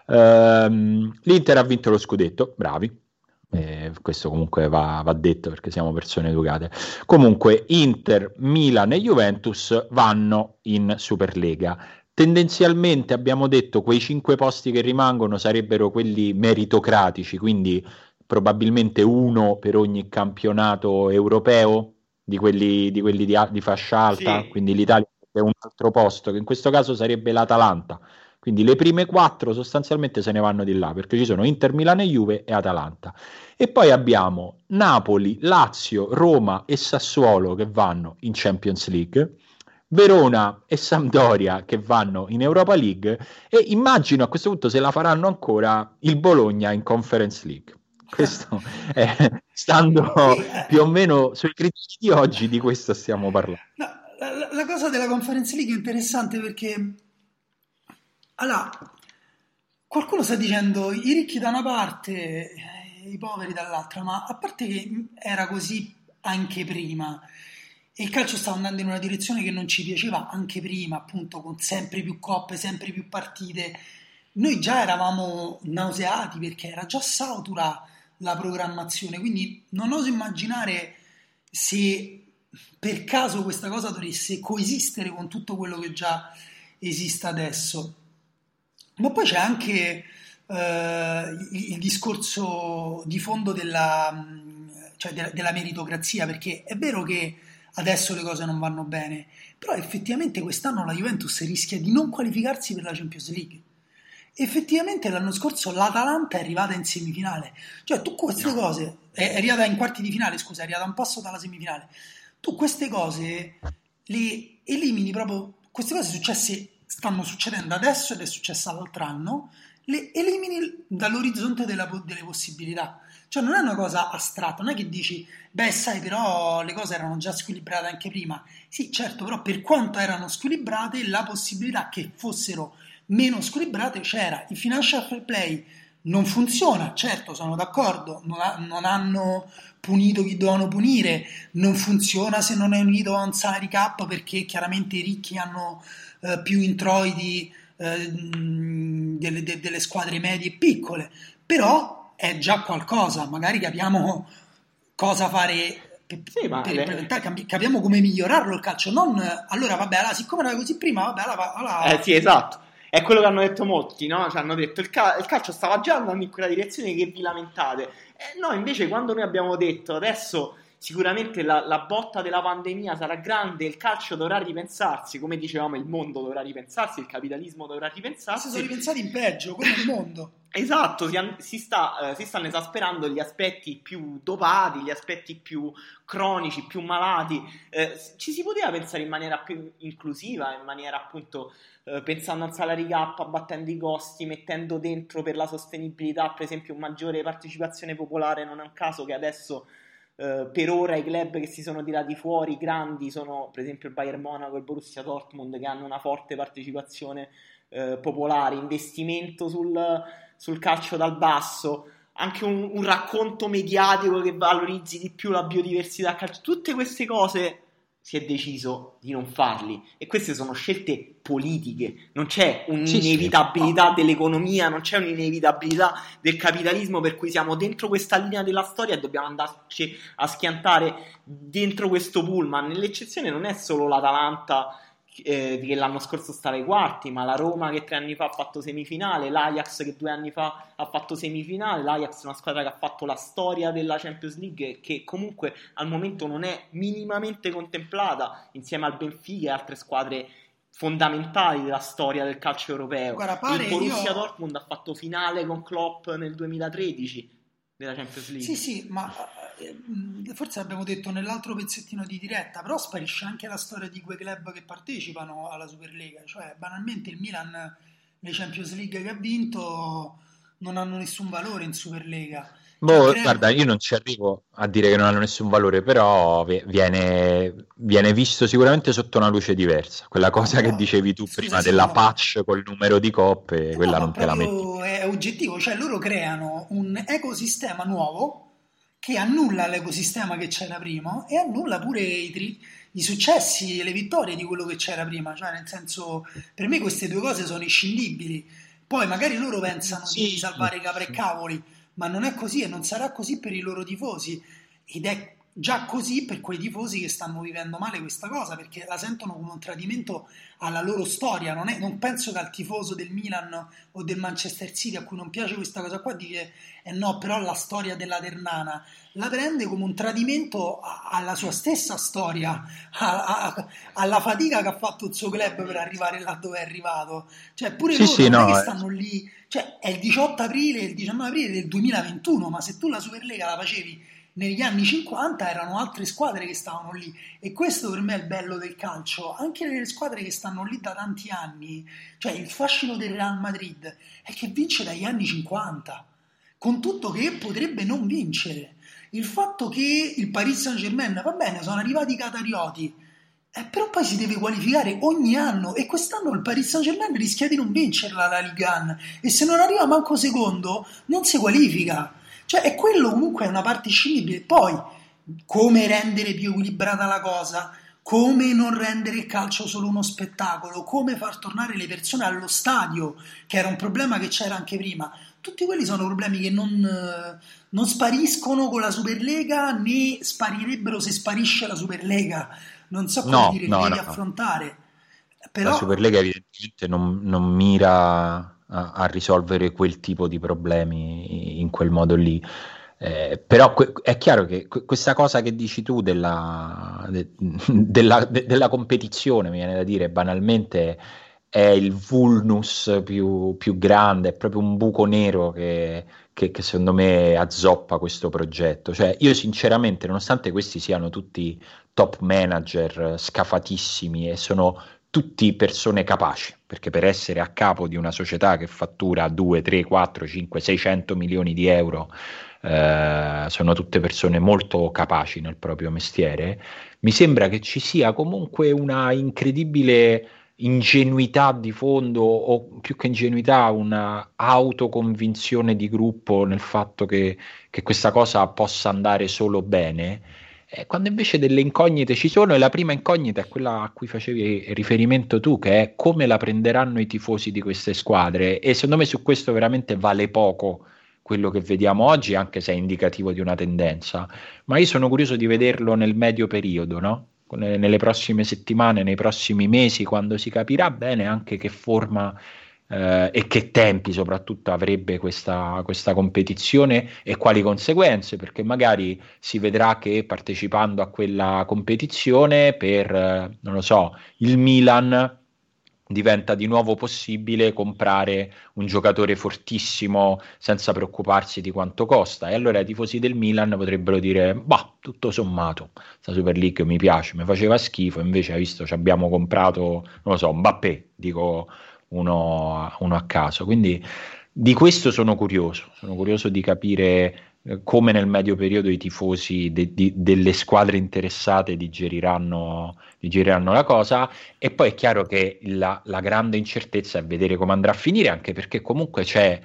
Um, L'Inter ha vinto lo scudetto, bravi eh, questo comunque va, va, detto perché siamo persone educate. Comunque, Inter, Milan e Juventus vanno in Superlega. Tendenzialmente abbiamo detto quei cinque posti che rimangono sarebbero quelli meritocratici, quindi probabilmente uno per ogni campionato europeo di quelli di, quelli di, di fascia alta, sì. quindi l'Italia è un altro posto, che in questo caso sarebbe l'Atalanta. Quindi le prime quattro sostanzialmente se ne vanno di là perché ci sono Inter, Milano e Juve e Atalanta. E poi abbiamo Napoli, Lazio, Roma e Sassuolo che vanno in Champions League. Verona e Sampdoria che vanno in Europa League e immagino a questo punto se la faranno ancora il Bologna in Conference League. Questo è stando più o meno sui criteri di oggi di questo stiamo parlando. No, la, la, cosa della Conference League è interessante perché allora, qualcuno sta dicendo i ricchi da una parte, i poveri dall'altra, ma a parte che era così anche prima, e il calcio stava andando in una direzione che non ci piaceva anche prima, appunto, con sempre più coppe, sempre più partite. Noi già eravamo nauseati perché era già satura la programmazione, quindi non oso immaginare se per caso questa cosa dovesse coesistere con tutto quello che già esiste adesso. Ma poi c'è anche eh, il, discorso di fondo della, cioè della, della meritocrazia, perché è vero che adesso le cose non vanno bene, però effettivamente quest'anno la Juventus rischia di non qualificarsi per la Champions League. Effettivamente l'anno scorso l'Atalanta è arrivata in semifinale, cioè tu queste cose, è arrivata in quarti di finale, scusa, è arrivata un passo dalla semifinale, tu queste cose le elimini proprio, queste cose successe stanno succedendo adesso ed è successa l'altro anno, le elimini dall'orizzonte della, delle possibilità. Cioè non è una cosa astratta, non è che dici, beh sai però le cose erano già squilibrate anche prima. Sì, certo, però per quanto erano squilibrate la possibilità che fossero meno squilibrate c'era. Il financial fair play non funziona, certo sono d'accordo, non, ha, non hanno punito chi dovevano punire, non funziona se non è unito a un salary cap perché chiaramente i ricchi hanno eh, più introiti eh, delle, de, delle squadre medie e piccole, però è già qualcosa, magari capiamo cosa fare per, sì, per implementare, capiamo come migliorarlo il calcio, non allora vabbè, allora, siccome era così prima, vabbè, allora, allora... Eh sì, esatto. È quello che hanno detto molti, no? Cioè, hanno detto il, cal- il calcio stava già andando in quella direzione che vi lamentate. Eh, no, invece quando noi abbiamo detto adesso sicuramente la, la, botta della pandemia sarà grande, il calcio dovrà ripensarsi, come dicevamo il mondo dovrà ripensarsi, il capitalismo dovrà ripensarsi. Si sono ripensati in peggio, come il mondo. Esatto, si, si, sta, eh, si, stanno esasperando gli aspetti più dopati, gli aspetti più cronici, più malati. Eh, ci si poteva pensare in maniera più inclusiva, in maniera appunto eh, pensando al salary cap, abbattendo i costi, mettendo dentro per la sostenibilità, per esempio, maggiore partecipazione popolare. Non è un caso che adesso Uh, per ora i club che si sono tirati fuori, grandi, sono per esempio il Bayern Monaco e il Borussia Dortmund che hanno una forte partecipazione uh, popolare, investimento sul, sul, calcio dal basso, anche un, un, racconto mediatico che valorizzi di più la biodiversità calcio, tutte queste cose si è deciso di non farli. E queste sono scelte politiche, non c'è un'inevitabilità dell'economia, non c'è un'inevitabilità del capitalismo per cui siamo dentro questa linea della storia e dobbiamo andarci a schiantare dentro questo pullman. L'eccezione non è solo l'Atalanta eh, che l'anno scorso stava ai quarti, ma la Roma che tre anni fa ha fatto semifinale, l'Ajax che due anni fa ha fatto semifinale, l'Ajax è una squadra che ha fatto la storia della Champions League che comunque al momento non è minimamente contemplata insieme al Benfica e altre squadre fondamentali della storia del calcio europeo. Guarda, Il Borussia io... Dortmund ha fatto finale con Klopp nel 2013 della Champions League. Sì, sì, ma eh, forse abbiamo detto nell'altro pezzettino di diretta, però sparisce anche la storia di quei club che partecipano alla Superlega, cioè banalmente il Milan le Champions League che ha vinto non hanno nessun valore in Superlega. Boh, guarda, io non ci arrivo a dire che non hanno nessun valore, però viene, viene visto sicuramente sotto una luce diversa. Quella cosa no, che dicevi tu scusa, prima della no. patch col numero di coppe, quella no, non te la metti. È oggettivo, cioè loro creano un ecosistema nuovo che annulla l'ecosistema che c'era prima e annulla pure i, tri- i successi e le vittorie di quello che c'era prima. Cioè, nel senso, per me queste due cose sono inscindibili. Poi magari loro pensano sì, di salvare capre e cavoli, ma non è così e non sarà così per i loro tifosi. Ed è già così per quei tifosi che stanno vivendo male questa cosa perché la sentono come un tradimento alla loro storia non, è, non penso che al tifoso del Milan o del Manchester City a cui non piace questa cosa qua dice eh no però la storia della Ternana la prende come un tradimento alla sua stessa storia a, a, alla fatica che ha fatto il suo club per arrivare là dove è arrivato cioè pure sì, loro sì, no, eh. stanno lì cioè è il 18 aprile il 19 aprile del 2021 ma se tu la Superlega la facevi negli anni 50 erano altre squadre che stavano lì e questo per me è il bello del calcio, anche nelle squadre che stanno lì da tanti anni, cioè il fascino del Real Madrid è che vince dagli anni 50, con tutto che potrebbe non vincere. Il fatto che il Paris Saint Germain, va bene, sono arrivati i catarioti, eh, però poi si deve qualificare ogni anno e quest'anno il Paris Saint Germain rischia di non vincerla la Ligue 1 e se non arriva manco secondo non si qualifica. Cioè, è quello comunque è una parte scindibile. Poi, come rendere più equilibrata la cosa, come non rendere il calcio solo uno spettacolo, come far tornare le persone allo stadio, che era un problema che c'era anche prima. Tutti quelli sono problemi che non, non spariscono con la Superlega né sparirebbero se sparisce la Superlega. Non so come no, dire, no, no. affrontare. Però... La Superlega evidentemente non, non mira a, risolvere quel tipo di problemi in quel modo lì. Eh, però que- è chiaro che que- questa cosa che dici tu della, de- della, de- della, competizione, mi viene da dire banalmente, è il vulnus più, più grande, è proprio un buco nero che, che, che, secondo me azzoppa questo progetto. Cioè, io sinceramente, nonostante questi siano tutti top manager scafatissimi e sono tutti persone capaci, perché per essere a capo di una società che fattura 2, 3, 4, 5, 600 milioni di euro, eh, sono tutte persone molto capaci nel proprio mestiere, mi sembra che ci sia comunque una incredibile ingenuità di fondo o più che ingenuità una autoconvinzione di gruppo nel fatto che, che questa cosa possa andare solo bene eh, quando invece delle incognite ci sono e la prima incognita è quella a cui facevi riferimento tu, che è come la prenderanno i tifosi di queste squadre e secondo me su questo veramente vale poco quello che vediamo oggi, anche se è indicativo di una tendenza, ma io sono curioso di vederlo nel medio periodo, no? nelle prossime settimane, nei prossimi mesi, quando si capirà bene anche che forma eh, e che tempi soprattutto avrebbe questa, questa competizione e quali conseguenze, perché magari si vedrà che partecipando a quella competizione per, eh, non lo so, il Milan diventa di nuovo possibile comprare un giocatore fortissimo senza preoccuparsi di quanto costa. E allora i tifosi del Milan potrebbero dire bah tutto sommato sta Super League mi piace mi faceva schifo invece hai visto ci abbiamo comprato non lo so Mbappé dico uno, uno a caso. Quindi di questo sono curioso, sono curioso di capire eh, come nel medio periodo i tifosi de, de, delle squadre interessate digeriranno, digeriranno, la cosa e poi è chiaro che la, la, grande incertezza è vedere come andrà a finire anche perché comunque c'è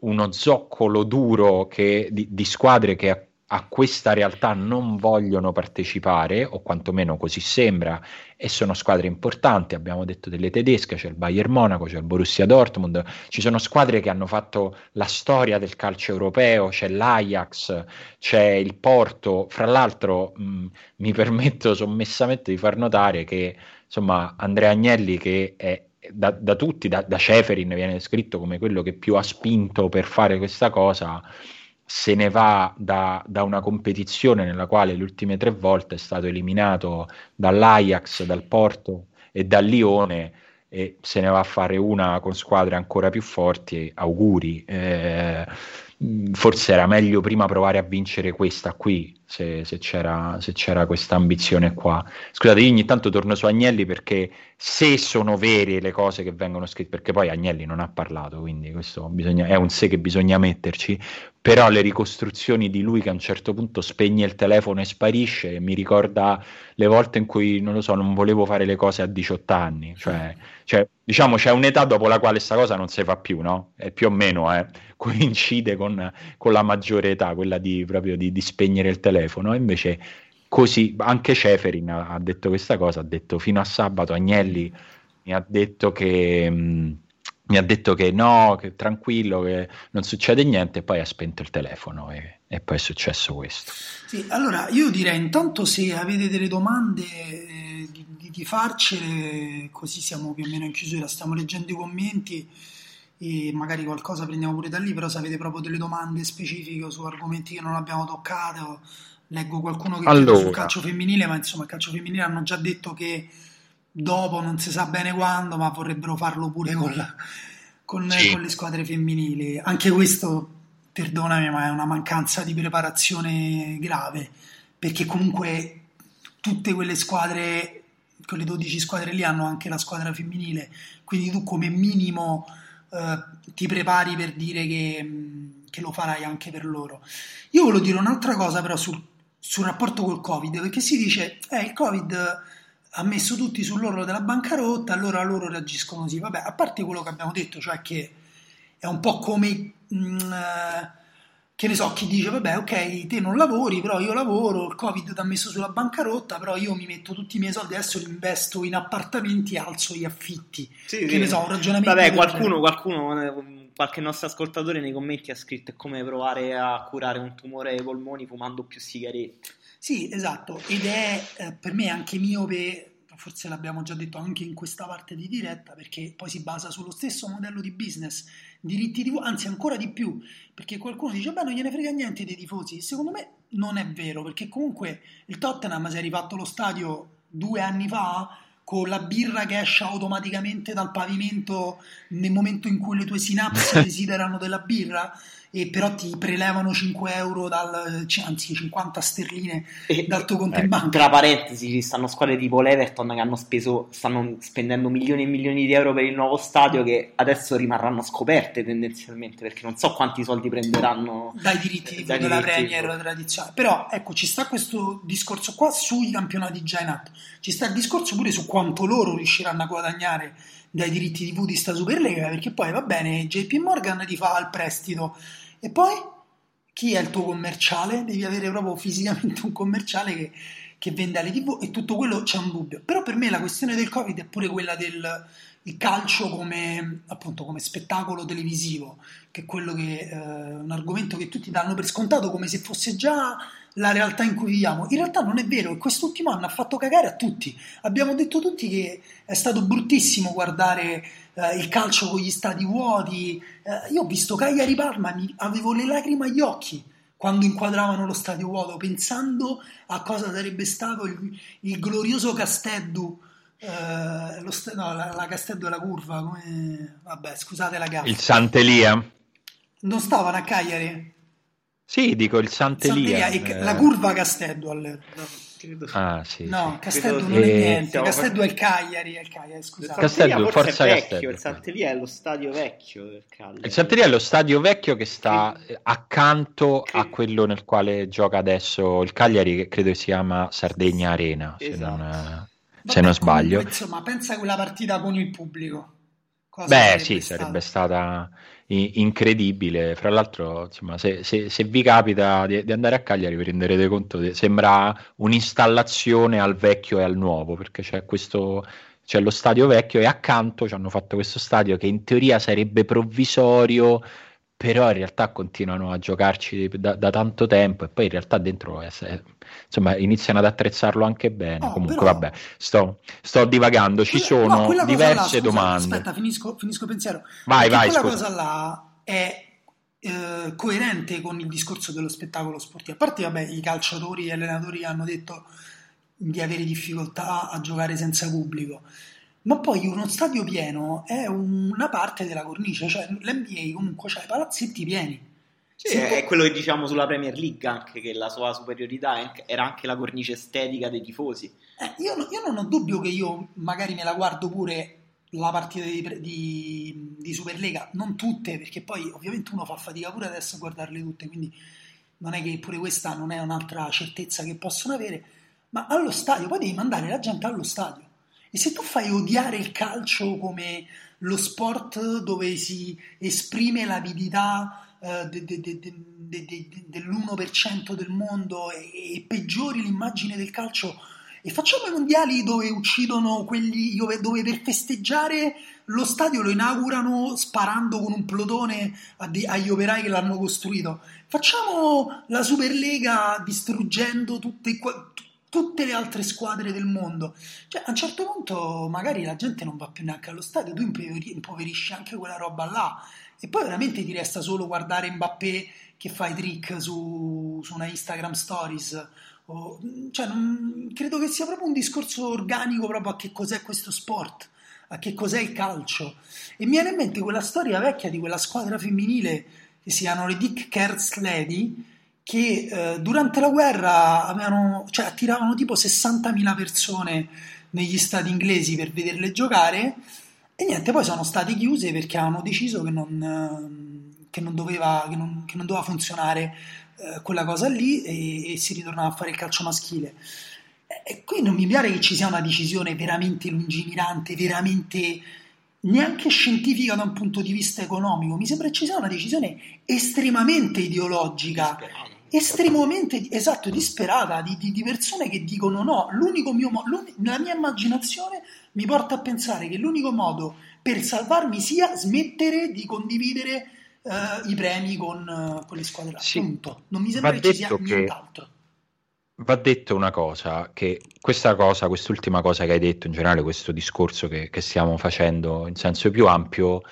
uno zoccolo duro che, di, di squadre che a questa realtà non vogliono partecipare, o quantomeno così sembra, e sono squadre importanti. Abbiamo detto delle tedesche, c'è il Bayern Monaco, c'è il Borussia Dortmund, ci sono squadre che hanno fatto la storia del calcio europeo, c'è l'Ajax, c'è il Porto. Fra l'altro, mh, mi permetto sommessamente di far notare che insomma Andrea Agnelli, che è da, da tutti, da, da Ceferin, viene descritto come quello che più ha spinto per fare questa cosa se ne va da, da, una competizione nella quale le ultime tre volte è stato eliminato dall'Ajax, dal Porto e dal Lione e se ne va a fare una con squadre ancora più forti, auguri. Eh, forse era meglio prima provare a vincere questa qui, se, se, c'era, c'era questa ambizione qua. Scusate, io ogni tanto torno su Agnelli perché se sono vere le cose che vengono scritte, perché poi Agnelli non ha parlato, quindi questo bisogna, è un se che bisogna metterci, però le ricostruzioni di lui che a un certo punto spegne il telefono e sparisce mi ricorda le volte in cui, non lo so, non volevo fare le cose a 18 anni, cioè, cioè diciamo c'è un'età dopo la quale questa cosa non si fa più, no? E più o meno eh, coincide con, con, la maggiore età, quella di, proprio di, di spegnere il telefono, e invece così anche Ceferin ha, ha, detto questa cosa, ha detto fino a sabato Agnelli mi ha detto che... Mh, mi ha detto che no, che tranquillo, che non succede niente, e poi ha spento il telefono e, e poi è successo questo. Sì, allora io direi intanto se avete delle domande eh, di, di, di, farcele, così siamo più o meno in chiusura, stiamo leggendo i commenti e magari qualcosa prendiamo pure da lì, però se avete proprio delle domande specifiche su argomenti che non abbiamo toccato, leggo qualcuno che allora. sul calcio femminile, ma insomma il calcio femminile hanno già detto che dopo non si sa bene quando, ma vorrebbero farlo pure con, la, con, sì. con le squadre femminili. Anche questo, perdonami, ma è una mancanza di preparazione grave, perché comunque tutte quelle squadre, quelle 12 squadre lì hanno anche la squadra femminile, quindi tu come minimo eh, ti prepari per dire che, che, lo farai anche per loro. Io volevo dire un'altra cosa però sul, sul rapporto col Covid, perché si dice, eh, il Covid ha messo tutti sull'orlo della bancarotta, allora loro reagiscono così. Vabbè, a parte quello che abbiamo detto, cioè che è un po' come, mh, mm, eh, che ne so, chi dice, vabbè, ok, te non lavori, però io lavoro, il Covid ti ha messo sulla bancarotta, però io mi metto tutti i miei soldi, adesso li investo in appartamenti e alzo gli affitti. Sì, che sì. ne so, un ragionamento... Vabbè, qualcuno, qualcuno, qualche nostro ascoltatore nei commenti ha scritto come provare a curare un tumore ai polmoni fumando più sigarette. Sì, esatto, ed è eh, per me anche miope, forse l'abbiamo già detto anche in questa parte di diretta, perché poi si basa sullo stesso modello di business, diritti TV, anzi ancora di più, perché qualcuno dice, beh non gliene frega niente dei tifosi, secondo me non è vero, perché comunque il Tottenham si è rifatto lo stadio due anni fa con la birra che esce automaticamente dal pavimento nel momento in cui le tue sinapsi desiderano della birra, e però ti prelevano 5 euro, dal, anzi 50 sterline e, dal tuo conto eh, in banca. Tra parentesi, ci stanno squadre tipo l'Everton che hanno speso, stanno spendendo milioni e milioni di euro per il nuovo stadio che adesso rimarranno scoperte tendenzialmente perché non so quanti soldi prenderanno dai diritti di della Premier tradizionale. Però ecco, ci sta questo discorso qua sui campionati già in atto, ci sta il discorso pure su quanto loro riusciranno a guadagnare dai diritti TV di sta Superlega perché poi va bene, JP Morgan ti fa il prestito e poi chi è il tuo commerciale? Devi avere proprio fisicamente un commerciale che, che vende alle TV e tutto quello c'è un dubbio. Però per me la questione del Covid è pure quella del calcio come, appunto, come spettacolo televisivo, che è quello che eh, un argomento che tutti danno per scontato come se fosse già la realtà in cui viviamo. In realtà non è vero e quest'ultimo anno ha fatto cagare a tutti. Abbiamo detto tutti che è stato bruttissimo guardare eh, il calcio con gli stati vuoti. Eh, io ho visto Cagliari Parma, mi, avevo le lacrime agli occhi quando inquadravano lo stadio vuoto, pensando a cosa sarebbe stato il, il glorioso Casteddu. Eh, lo no, la, la Casteddu è la curva, come... vabbè, scusate la gaffa. Il Sant'Elia. Non stavano a Cagliari? Sì, dico il Sant'Elia. Sant'Elia eh... La curva Casteddu all'epoca. Credo... Ah, sì, no, sì. Casteddu non è niente. Casteddu è il Cagliari. È il Cagliari scusate. Castello, forza è vecchio, Castello. Il Sant'Elia è lo stadio vecchio del Cagliari. Il Sant'Elia è lo stadio vecchio che sta sì. accanto sì. a quello nel quale gioca adesso il Cagliari, che credo si chiama Sardegna Arena. Esatto. Se non, Vabbè, se non sbaglio. Comunque, insomma, pensa a quella partita con il pubblico. Cosa Beh, sì, stata? sarebbe stata incredibile. Fra l'altro, insomma, se, se, se vi capita di, di, andare a Cagliari, vi renderete conto che sembra un'installazione al vecchio e al nuovo, perché c'è questo. C'è lo stadio vecchio e accanto ci hanno fatto questo stadio che in teoria sarebbe provvisorio, però in realtà continuano a giocarci da, da tanto tempo e poi in realtà dentro è, insomma iniziano ad attrezzarlo anche bene. Oh, Comunque però... vabbè, sto, sto, divagando, ci sono no, diverse là, domande. Aspetta, finisco, finisco pensiero. Vai, vai. Quella scusa. cosa là è eh, coerente con il discorso dello spettacolo sportivo. A parte, vabbè, i calciatori e gli allenatori hanno detto di avere difficoltà a giocare senza pubblico ma poi uno stadio pieno è una parte della cornice, cioè l'NBA comunque ha i palazzetti pieni. Sì, è può... quello che diciamo sulla Premier League anche, che la sua superiorità era anche la cornice estetica dei tifosi. Eh, io, io, non ho dubbio che io magari me la guardo pure la partita di, di, di, Superlega, non tutte, perché poi ovviamente uno fa fatica pure adesso a guardarle tutte, quindi non è che pure questa non è un'altra certezza che possono avere, ma allo stadio, poi devi mandare la gente allo stadio. E se tu fai odiare il calcio come lo sport dove si esprime l'avidità eh, de, de, de, dell'1% del mondo e, e, peggiori l'immagine del calcio e facciamo i mondiali dove uccidono quelli dove, per festeggiare lo stadio lo inaugurano sparando con un plotone agli operai che l'hanno costruito. Facciamo la Superlega distruggendo tutte, tutte le altre squadre del mondo. Cioè, a un certo punto magari la gente non va più neanche allo stadio, tu impoverisci anche quella roba là. E poi veramente ti resta solo guardare Mbappé che fa i trick su, su una Instagram Stories. O, cioè, non, credo che sia proprio un discorso organico proprio a che cos'è questo sport, a che cos'è il calcio. E mi viene in mente quella storia vecchia di quella squadra femminile che si chiamano le Dick Kerz Lady, che eh, durante la guerra avevano, cioè, attiravano tipo 60.000 persone negli stati inglesi per vederle giocare e niente, poi sono state chiuse perché avevano deciso che non, eh, che non, doveva, che non, che non doveva, funzionare eh, quella cosa lì e, e, si ritornava a fare il calcio maschile. E, e qui non mi pare che ci sia una decisione veramente lungimirante, veramente neanche scientifica da un punto di vista economico, mi sembra che ci sia una decisione estremamente ideologica estremamente esatto, disperata di, di, di, persone che dicono no, l'unico mio modo, la mia immaginazione mi porta a pensare che l'unico modo per salvarmi sia smettere di condividere uh, i premi con, uh, con le squadre. Sì, Punto. Non mi sembra che ci sia nient'altro. Va detto una cosa, che questa cosa, quest'ultima cosa che hai detto, in generale questo discorso che, che stiamo facendo in senso più ampio,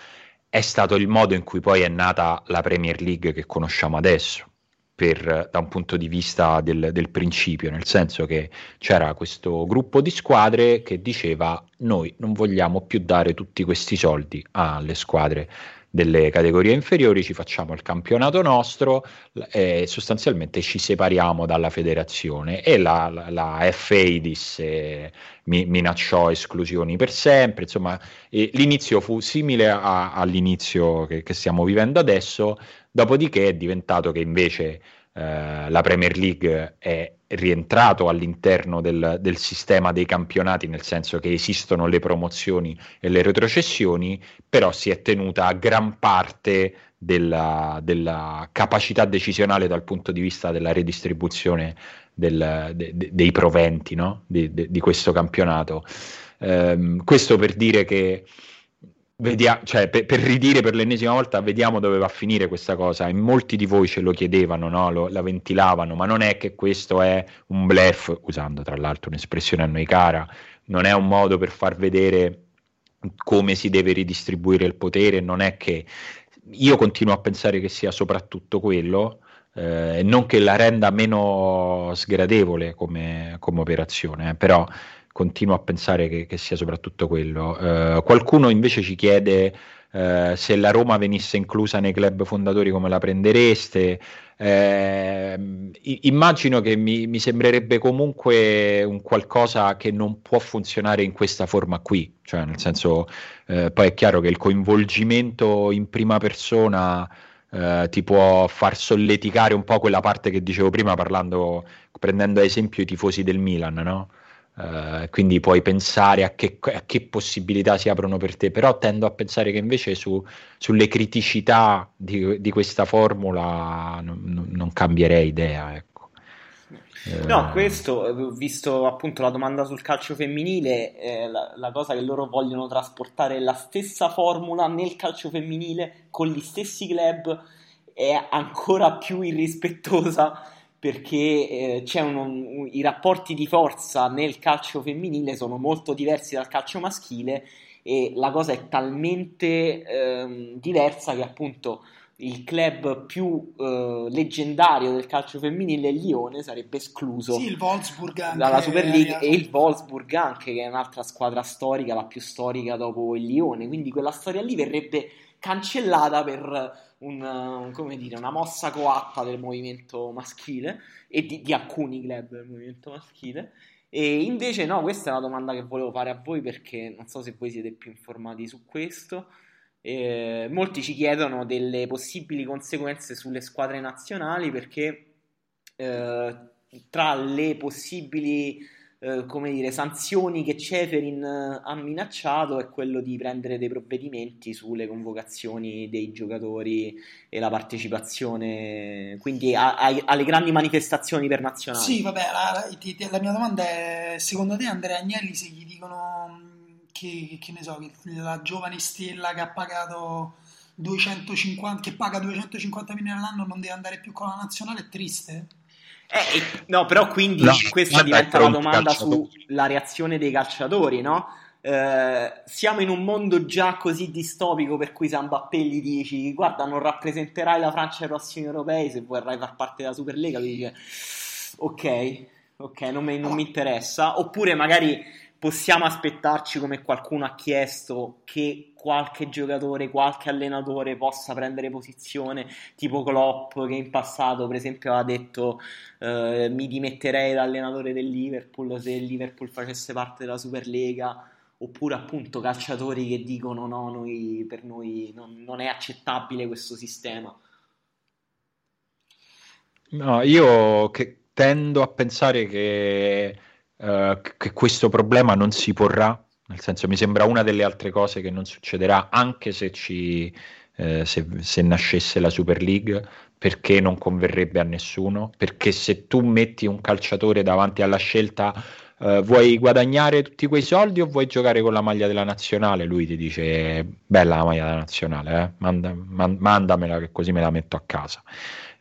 è stato il modo in cui poi è nata la Premier League che conosciamo adesso per, da un punto di vista del, del, principio, nel senso che c'era questo gruppo di squadre che diceva noi non vogliamo più dare tutti questi soldi alle squadre delle categorie inferiori, ci facciamo il campionato nostro e sostanzialmente ci separiamo dalla federazione. E la, la, la FA disse, mi, minacciò esclusioni per sempre, insomma l'inizio fu simile a, all'inizio che, che stiamo vivendo adesso, dopodiché è diventato che invece eh, la Premier League è rientrato all'interno del, del, sistema dei campionati, nel senso che esistono le promozioni e le retrocessioni, però si è tenuta a gran parte della, della capacità decisionale dal punto di vista della redistribuzione del, de, de, dei proventi no? di, de, di, questo campionato. Um, questo per dire che Vedia- cioè, per, per, ridire per l'ennesima volta, vediamo dove va a finire questa cosa. E molti di voi ce lo chiedevano, no? lo, la ventilavano, ma non è che questo è un blef, usando tra l'altro un'espressione a noi cara, non è un modo per far vedere come si deve ridistribuire il potere, non è che io continuo a pensare che sia soprattutto quello, eh, non che la renda meno sgradevole come, come operazione, eh, però continuo a pensare che, che sia soprattutto quello. Uh, qualcuno invece ci chiede uh, se la Roma venisse inclusa nei club fondatori come la prendereste. Uh, immagino che mi, mi, sembrerebbe comunque un qualcosa che non può funzionare in questa forma qui, cioè nel senso, poi è chiaro che il coinvolgimento in prima persona ti può far solleticare un po' quella parte che dicevo prima parlando, prendendo ad esempio i tifosi del Milan, no? Uh, quindi puoi pensare a che, a che, possibilità si aprono per te, però tendo a pensare che invece su, sulle criticità di, di questa formula non, non cambierei idea. Ecco. No, eh, questo, visto appunto la domanda sul calcio femminile, eh, la, la, cosa che loro vogliono trasportare è la stessa formula nel calcio femminile con gli stessi club è ancora più irrispettosa perché eh, un, un, i rapporti di forza nel calcio femminile sono molto diversi dal calcio maschile e la cosa è talmente ehm, diversa che appunto il club più eh, leggendario del calcio femminile, il Lione, sarebbe escluso sì, dalla Super League e il Wolfsburg anche, che è un'altra squadra storica, la più storica dopo il Lione. Quindi quella storia lì verrebbe cancellata per un, dire, una mossa coatta del movimento maschile e di, di, alcuni club del movimento maschile. E invece no, questa è una domanda che volevo fare a voi perché non so se voi siete più informati su questo. Eh, molti ci chiedono delle possibili conseguenze sulle squadre nazionali perché eh, tra le possibili eh, come dire, sanzioni che Ceferin eh, ha minacciato è quello di prendere dei provvedimenti sulle convocazioni dei giocatori e la partecipazione, quindi a, a, alle grandi manifestazioni per nazionali. Sì, vabbè, la, la, la, mia domanda è, secondo te Andrea Agnelli se gli dicono mm, che, che ne so, che la giovane stella che ha pagato 250, che paga 250 milioni all'anno non deve andare più con la nazionale è triste? Eh, no, però quindi no, questa diventa la domanda sulla reazione dei calciatori, no? Eh, siamo in un mondo già così distopico per cui Mbappé gli dici guarda non rappresenterai la Francia ai prossimi europei se vorrai far parte della Superlega lui dice ok ok non mi, non mi interessa oppure magari possiamo aspettarci come qualcuno ha chiesto che qualche giocatore, qualche allenatore possa prendere posizione, tipo Klopp che in passato per esempio aveva detto eh, mi dimetterei da allenatore del Liverpool se il Liverpool facesse parte della Superlega oppure appunto calciatori che dicono no, noi, per noi non, non è accettabile questo sistema. No, io tendo a pensare che, uh, che questo problema non si porrà nel senso, mi sembra una delle altre cose che non succederà anche se, ci, eh, se, se nascesse la Super League, perché non converrebbe a nessuno. Perché se tu metti un calciatore davanti alla scelta Uh, vuoi guadagnare tutti quei soldi o vuoi giocare con la maglia della nazionale? Lui ti dice: Bella la maglia della nazionale, eh? Manda, man, mandamela che così me la metto a casa.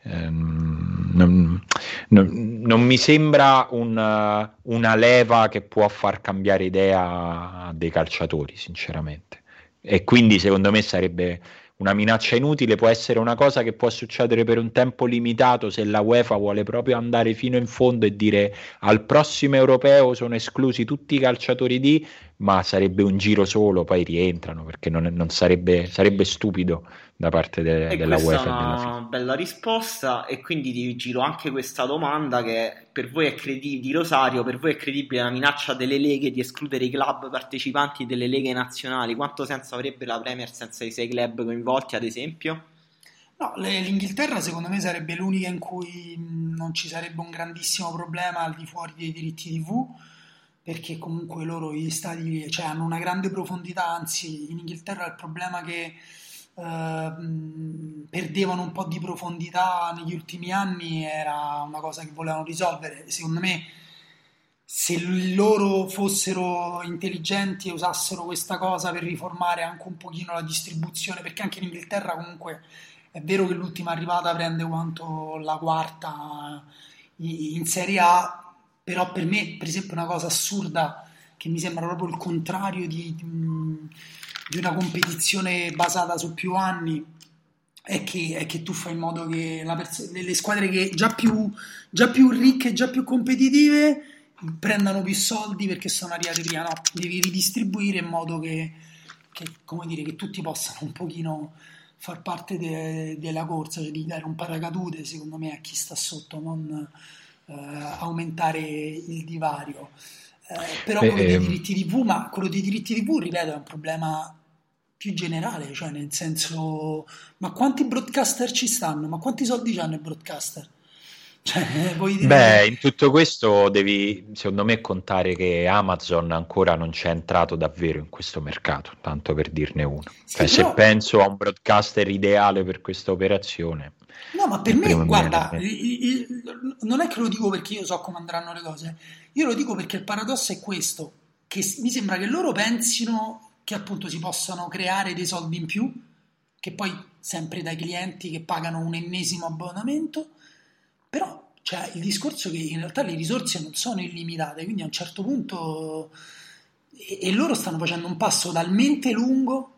Ehm, non, non, non, mi sembra una, una leva che può far cambiare idea dei calciatori, sinceramente. E quindi secondo me sarebbe una minaccia inutile può essere una cosa che può succedere per un tempo limitato se la UEFA vuole proprio andare fino in fondo e dire al prossimo europeo sono esclusi tutti i calciatori di ma sarebbe un giro solo, poi rientrano perché non, non sarebbe, sarebbe, stupido da parte de, e della UEFA. Questa è una bella risposta e quindi ti giro anche questa domanda che per voi è credibile, di Rosario, per voi è credibile la minaccia delle leghe di escludere i club partecipanti delle leghe nazionali? Quanto senso avrebbe la Premier senza i sei club coinvolti ad esempio? No, l'Inghilterra secondo me sarebbe l'unica in cui non ci sarebbe un grandissimo problema al di fuori dei diritti TV perché comunque loro gli stadi cioè, hanno una grande profondità, anzi in Inghilterra il problema è che eh, perdevano un po' di profondità negli ultimi anni era una cosa che volevano risolvere. Secondo me se loro fossero intelligenti e usassero questa cosa per riformare anche un pochino la distribuzione, perché anche in Inghilterra comunque è vero che l'ultima arrivata prende quanto la quarta in Serie A, però per me, per esempio, una cosa assurda che mi sembra proprio il contrario di, di una competizione basata su più anni è che, è che tu fai in modo che pers- le squadre che già più, già più ricche, già più competitive prendano più soldi perché sono arrivate prima, no, devi ridistribuire in modo che, che, dire, che tutti possano un pochino far parte de- della corsa, cioè di dare un paracadute secondo me a chi sta sotto, non eh, aumentare il divario. Eh, però Beh, quello dei ehm, diritti TV, ma quello dei diritti TV, ripeto, è un problema più generale, cioè nel senso, ma quanti broadcaster ci stanno? Ma quanti soldi hanno i broadcaster? Cioè, dire... Beh, in tutto questo devi, secondo me, contare che Amazon ancora non c'è entrato davvero in questo mercato, tanto per dirne uno. Sì, cioè, però... Se penso a un broadcaster ideale per questa operazione, No, ma per me, guarda, il, il, non è che lo dico perché io so come andranno le cose, io lo dico perché il paradosso è questo, che mi sembra che loro pensino che appunto si possano creare dei soldi in più, che poi sempre dai clienti che pagano un ennesimo abbonamento, però cioè, il discorso che in realtà le risorse non sono illimitate, quindi a un certo punto... E, e loro stanno facendo un passo talmente lungo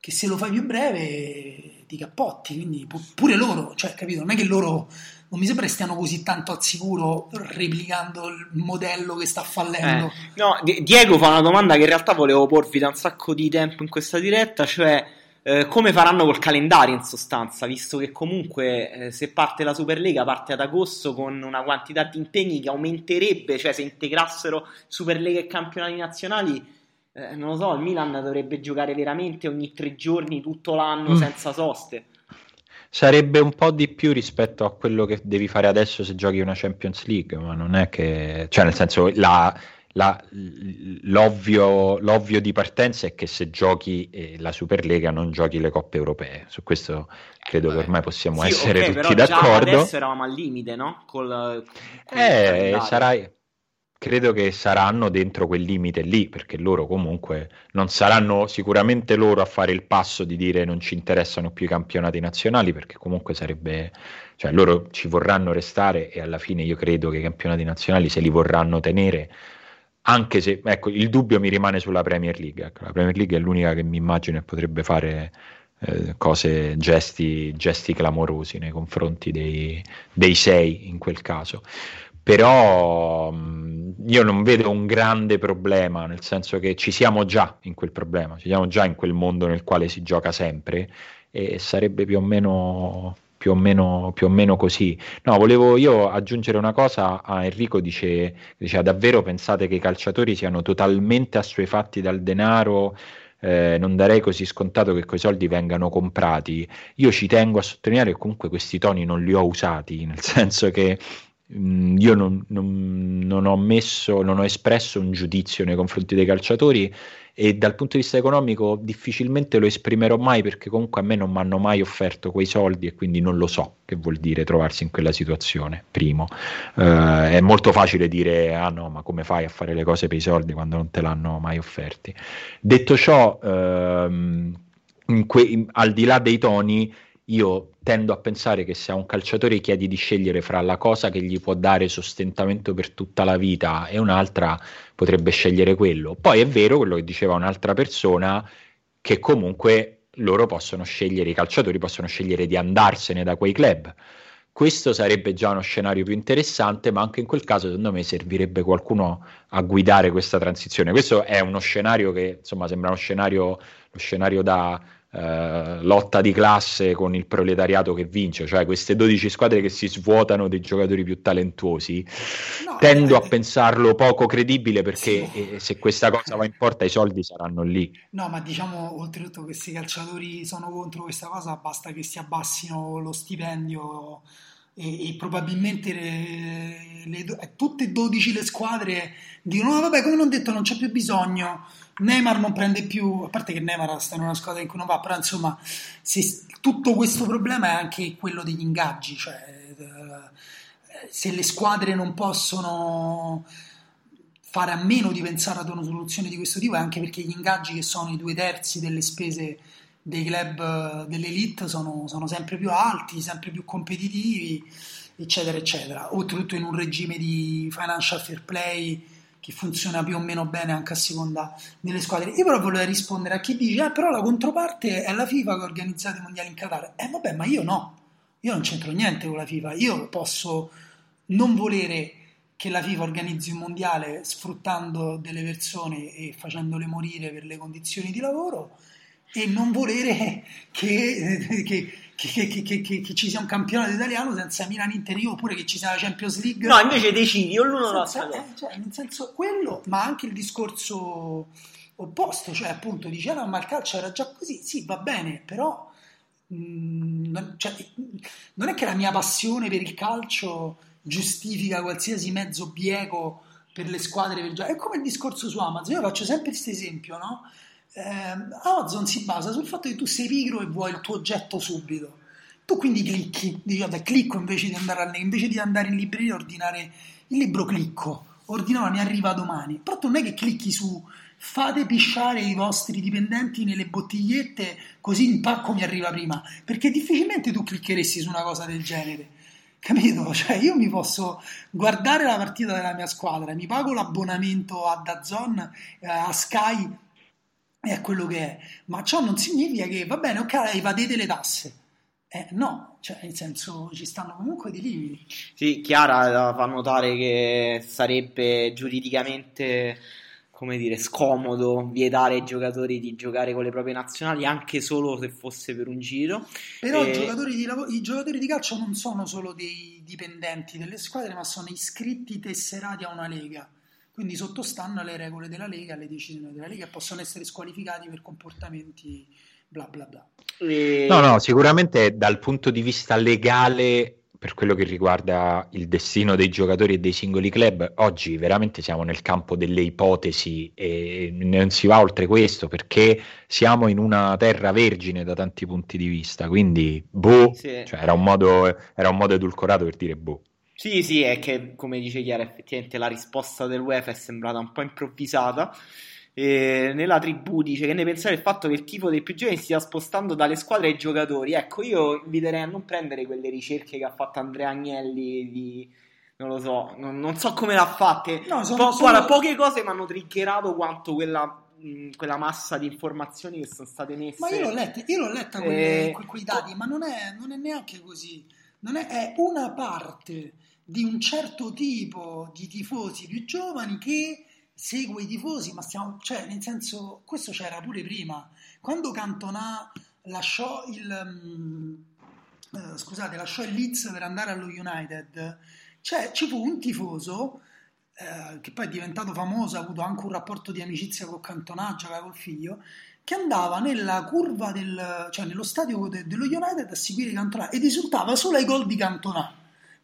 che se lo fai più breve di cappotti, quindi pure loro, cioè, capito? Non è che loro non mi sembra che stiano così tanto al sicuro replicando il modello che sta fallendo. Eh, no, Diego fa una domanda che in realtà volevo porvi da un sacco di tempo in questa diretta, cioè eh, come faranno col calendario in sostanza, visto che comunque eh, se parte la Superlega parte ad agosto con una quantità di impegni che aumenterebbe, cioè se integrassero Superlega e campionati nazionali eh, non lo so, il Milan dovrebbe giocare veramente ogni tre giorni tutto l'anno mm. senza soste. Sarebbe un po' di più rispetto a quello che devi fare adesso se giochi una Champions League, ma non è che... cioè nel senso la, la, l'ovvio, l'ovvio, di partenza è che se giochi eh, la Superlega non giochi le coppe europee. Su questo credo eh, che ormai possiamo sì, essere okay, tutti d'accordo. adesso eravamo al limite, no? Col, col eh, sarai credo che saranno dentro quel limite lì, perché loro comunque non saranno sicuramente loro a fare il passo di dire non ci interessano più i campionati nazionali, perché comunque sarebbe, cioè loro ci vorranno restare e alla fine io credo che i campionati nazionali se li vorranno tenere, anche se, ecco, il dubbio mi rimane sulla Premier League, ecco, la Premier League è l'unica che mi immagino e potrebbe fare eh, cose, gesti, gesti clamorosi nei confronti dei, dei sei in quel caso. Però io non vedo un grande problema, nel senso che ci siamo già in quel problema, ci siamo già in quel mondo nel quale si gioca sempre e sarebbe più o meno, più o meno, più o meno così. No, volevo io aggiungere una cosa a Enrico, dice, diceva davvero pensate che i calciatori siano totalmente assuefatti dal denaro? Eh, non darei così scontato che quei soldi vengano comprati. Io ci tengo a sottolineare che comunque questi toni non li ho usati, nel senso che io non, non, non, ho messo, non ho espresso un giudizio nei confronti dei calciatori e dal punto di vista economico difficilmente lo esprimerò mai perché comunque a me non mi hanno mai offerto quei soldi e quindi non lo so che vuol dire trovarsi in quella situazione. Primo, uh, è molto facile dire ah no, ma come fai a fare le cose per i soldi quando non te l'hanno mai offerti. Detto ciò, uh, que- in, al di là dei toni, io tendo a pensare che se a un calciatore chiedi di scegliere fra la cosa che gli può dare sostentamento per tutta la vita e un'altra, potrebbe scegliere quello. Poi è vero quello che diceva un'altra persona, che comunque loro possono scegliere, i calciatori possono scegliere di andarsene da quei club. Questo sarebbe già uno scenario più interessante, ma anche in quel caso, secondo me, servirebbe qualcuno a guidare questa transizione. Questo è uno scenario che insomma sembra uno scenario, lo scenario da eh, lotta di classe con il proletariato che vince, cioè queste 12 squadre che si svuotano dei giocatori più talentuosi. No, Tendo eh, a pensarlo poco credibile perché sì. eh, se questa cosa va in porta i soldi saranno lì. No, ma diciamo oltretutto questi calciatori sono contro questa cosa, basta che si abbassino lo stipendio e, e probabilmente le, le, tutte e 12 le squadre dicono no, vabbè come non detto non c'è più bisogno Neymar non prende più, a parte che Neymar sta in una squadra in cui non va, però insomma se, tutto questo problema è anche quello degli ingaggi, cioè eh, se le squadre non possono fare a meno di pensare ad una soluzione di questo tipo è anche perché gli ingaggi che sono i due terzi delle spese dei club dell'elite sono, sono sempre più alti, sempre più competitivi, eccetera, eccetera. Oltretutto in un regime di financial fair play che funziona più o meno bene anche a seconda delle squadre. Io però volevo rispondere a chi dice, eh, però la controparte è la FIFA che ha organizzato i mondiali in Qatar. Eh vabbè, ma io no, io non c'entro niente con la FIFA, io posso non volere che la FIFA organizzi un mondiale sfruttando delle persone e facendole morire per le condizioni di lavoro e non volere che, che che, che, che, che, ci sia un campionato italiano senza Milan Inter oppure che ci sia la Champions League no invece decidi o l'uno o l'altro eh, cioè, nel senso quello ma anche il discorso opposto cioè appunto dice ah, ma il calcio era già così sì va bene però mh, mm, non, cioè, non è che la mia passione per il calcio giustifica qualsiasi mezzo bieco per le squadre per è come il discorso su Amazon io faccio sempre questo esempio no? Eh, Amazon si basa sul fatto che tu sei pigro e vuoi il tuo oggetto subito. Tu quindi clicchi, dici vabbè clicco invece di andare, a, invece di andare in libreria e ordinare il libro clicco, ordinava mi arriva domani. Però tu non è che clicchi su fate pisciare i vostri dipendenti nelle bottigliette così il pacco mi arriva prima, perché difficilmente tu cliccheresti su una cosa del genere. Capito? Cioè io mi posso guardare la partita della mia squadra, mi pago l'abbonamento a Dazon, eh, a Sky è quello che è, ma ciò non significa che va bene, ok, evadete le tasse. Eh, no, cioè nel senso ci stanno comunque dei limiti. Sì, Chiara fa notare che sarebbe giuridicamente come dire, scomodo vietare ai giocatori di giocare con le proprie nazionali anche solo se fosse per un giro. Però e... i, giocatori di lav- i, giocatori di calcio non sono solo dei dipendenti delle squadre, ma sono iscritti tesserati a una lega quindi sottostanno alle regole della Lega, alle decisioni della Lega possono essere squalificati per comportamenti bla bla bla. E... No, no, sicuramente dal punto di vista legale per quello che riguarda il destino dei giocatori e dei singoli club, oggi veramente siamo nel campo delle ipotesi e non si va oltre questo perché siamo in una terra vergine da tanti punti di vista, quindi boh, sì. cioè era, un modo, era un modo edulcorato per dire boh. Sì, sì, è che come dice Chiara, effettivamente la risposta del UEFA è sembrata un po' improvvisata. E nella tribù dice che ne pensare del fatto che il tifo dei più giovani stia spostando dalle squadre ai giocatori. Ecco, io inviterei a non prendere quelle ricerche che ha fatto Andrea Agnelli di non lo so, non, non so come l'ha fatte. No, sono, po- sono... Guarda, poche cose mi hanno triggerato quanto quella, quella, massa di informazioni che sono state messe. Ma io l'ho letta, io l'ho letta eh... quei dati, ma non è, non è neanche così. Non è, è una parte di un certo tipo di tifosi più giovani che segue i tifosi, ma stiamo, cioè, nel senso, questo c'era pure prima. Quando Cantona lasciò il, uh, scusate, lasciò il Leeds per andare allo United, cioè, ci fu un tifoso uh, che poi è diventato famoso, ha avuto anche un rapporto di amicizia con Cantona, giocava col figlio, che andava nella curva del, cioè nello stadio de, dello United a seguire Cantona ed esultava solo ai gol di Cantona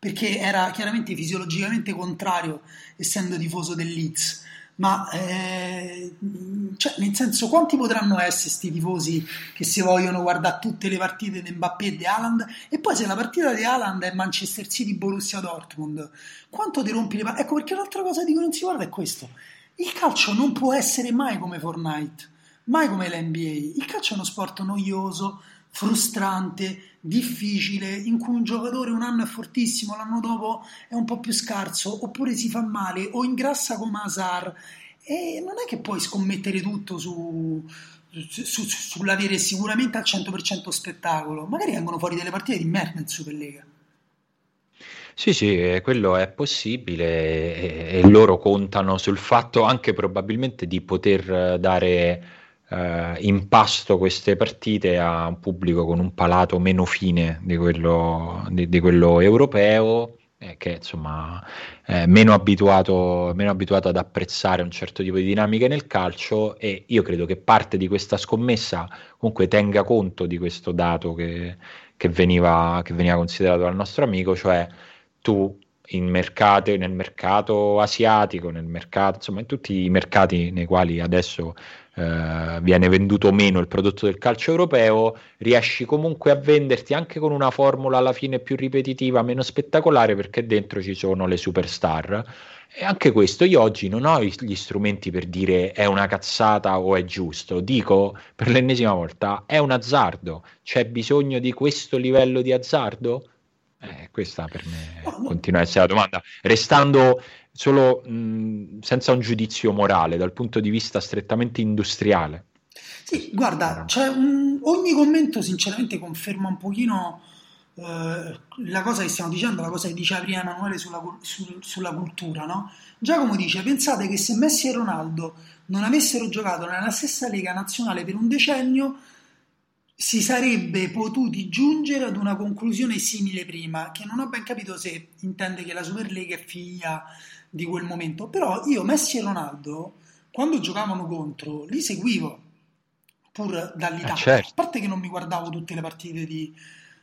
perché era chiaramente fisiologicamente contrario, essendo tifoso del Leeds. Ma eh, cioè, nel senso, quanti potranno essere questi tifosi che si vogliono guardare tutte le partite di Mbappé e di Haaland? E poi, se la partita di Haaland è Manchester City Borussia Dortmund, quanto ti rompi le palle? Ecco perché l'altra cosa di cui non si guarda è questo: il calcio non può essere mai come Fortnite, mai come l'NBA. Il calcio è uno sport noioso frustrante, difficile, in cui un giocatore un anno è fortissimo, l'anno dopo è un po' più scarso, oppure si fa male o ingrassa come Azar. E non è che puoi scommettere tutto su, su, su, sull'avere sicuramente al 100% spettacolo, magari vengono fuori delle partite di merda in Superlega. Sì, sì, eh, quello è possibile e, e loro contano sul fatto anche probabilmente di poter eh, dare eh, in pasto queste partite a un pubblico con un palato meno fine di quello, di, di quello europeo eh, che insomma è meno abituato, meno abituato ad apprezzare un certo tipo di dinamiche nel calcio e io credo che parte di questa scommessa comunque tenga conto di questo dato che, che, veniva, che veniva considerato dal nostro amico, cioè tu in mercati, nel mercato asiatico, nel mercato, insomma in tutti i mercati nei quali adesso eh, viene venduto meno il prodotto del calcio europeo, riesci comunque a venderti anche con una formula alla fine più ripetitiva, meno spettacolare perché dentro ci sono le superstar. E anche questo io oggi non ho gli strumenti per dire è una cazzata o è giusto, dico per l'ennesima volta è un azzardo, c'è bisogno di questo livello di azzardo? Eh, questa per me no, continua a essere la domanda, restando solo mh, senza un giudizio morale, dal punto di vista strettamente industriale. Sì, guarda, cioè, un, ogni commento sinceramente conferma un pochino eh, la cosa che stiamo dicendo, la cosa che diceva prima Emanuele sulla, su, sulla cultura, no? Giacomo dice, pensate che se Messi e Ronaldo non avessero giocato nella stessa Lega Nazionale per un decennio, si sarebbe potuti giungere ad una conclusione simile prima, che non ho ben capito se intende che la Superlega è figlia di quel momento, però io Messi e Ronaldo, quando giocavano contro, li seguivo pur dall'Italia, eh certo. a parte che non mi guardavo tutte le partite di,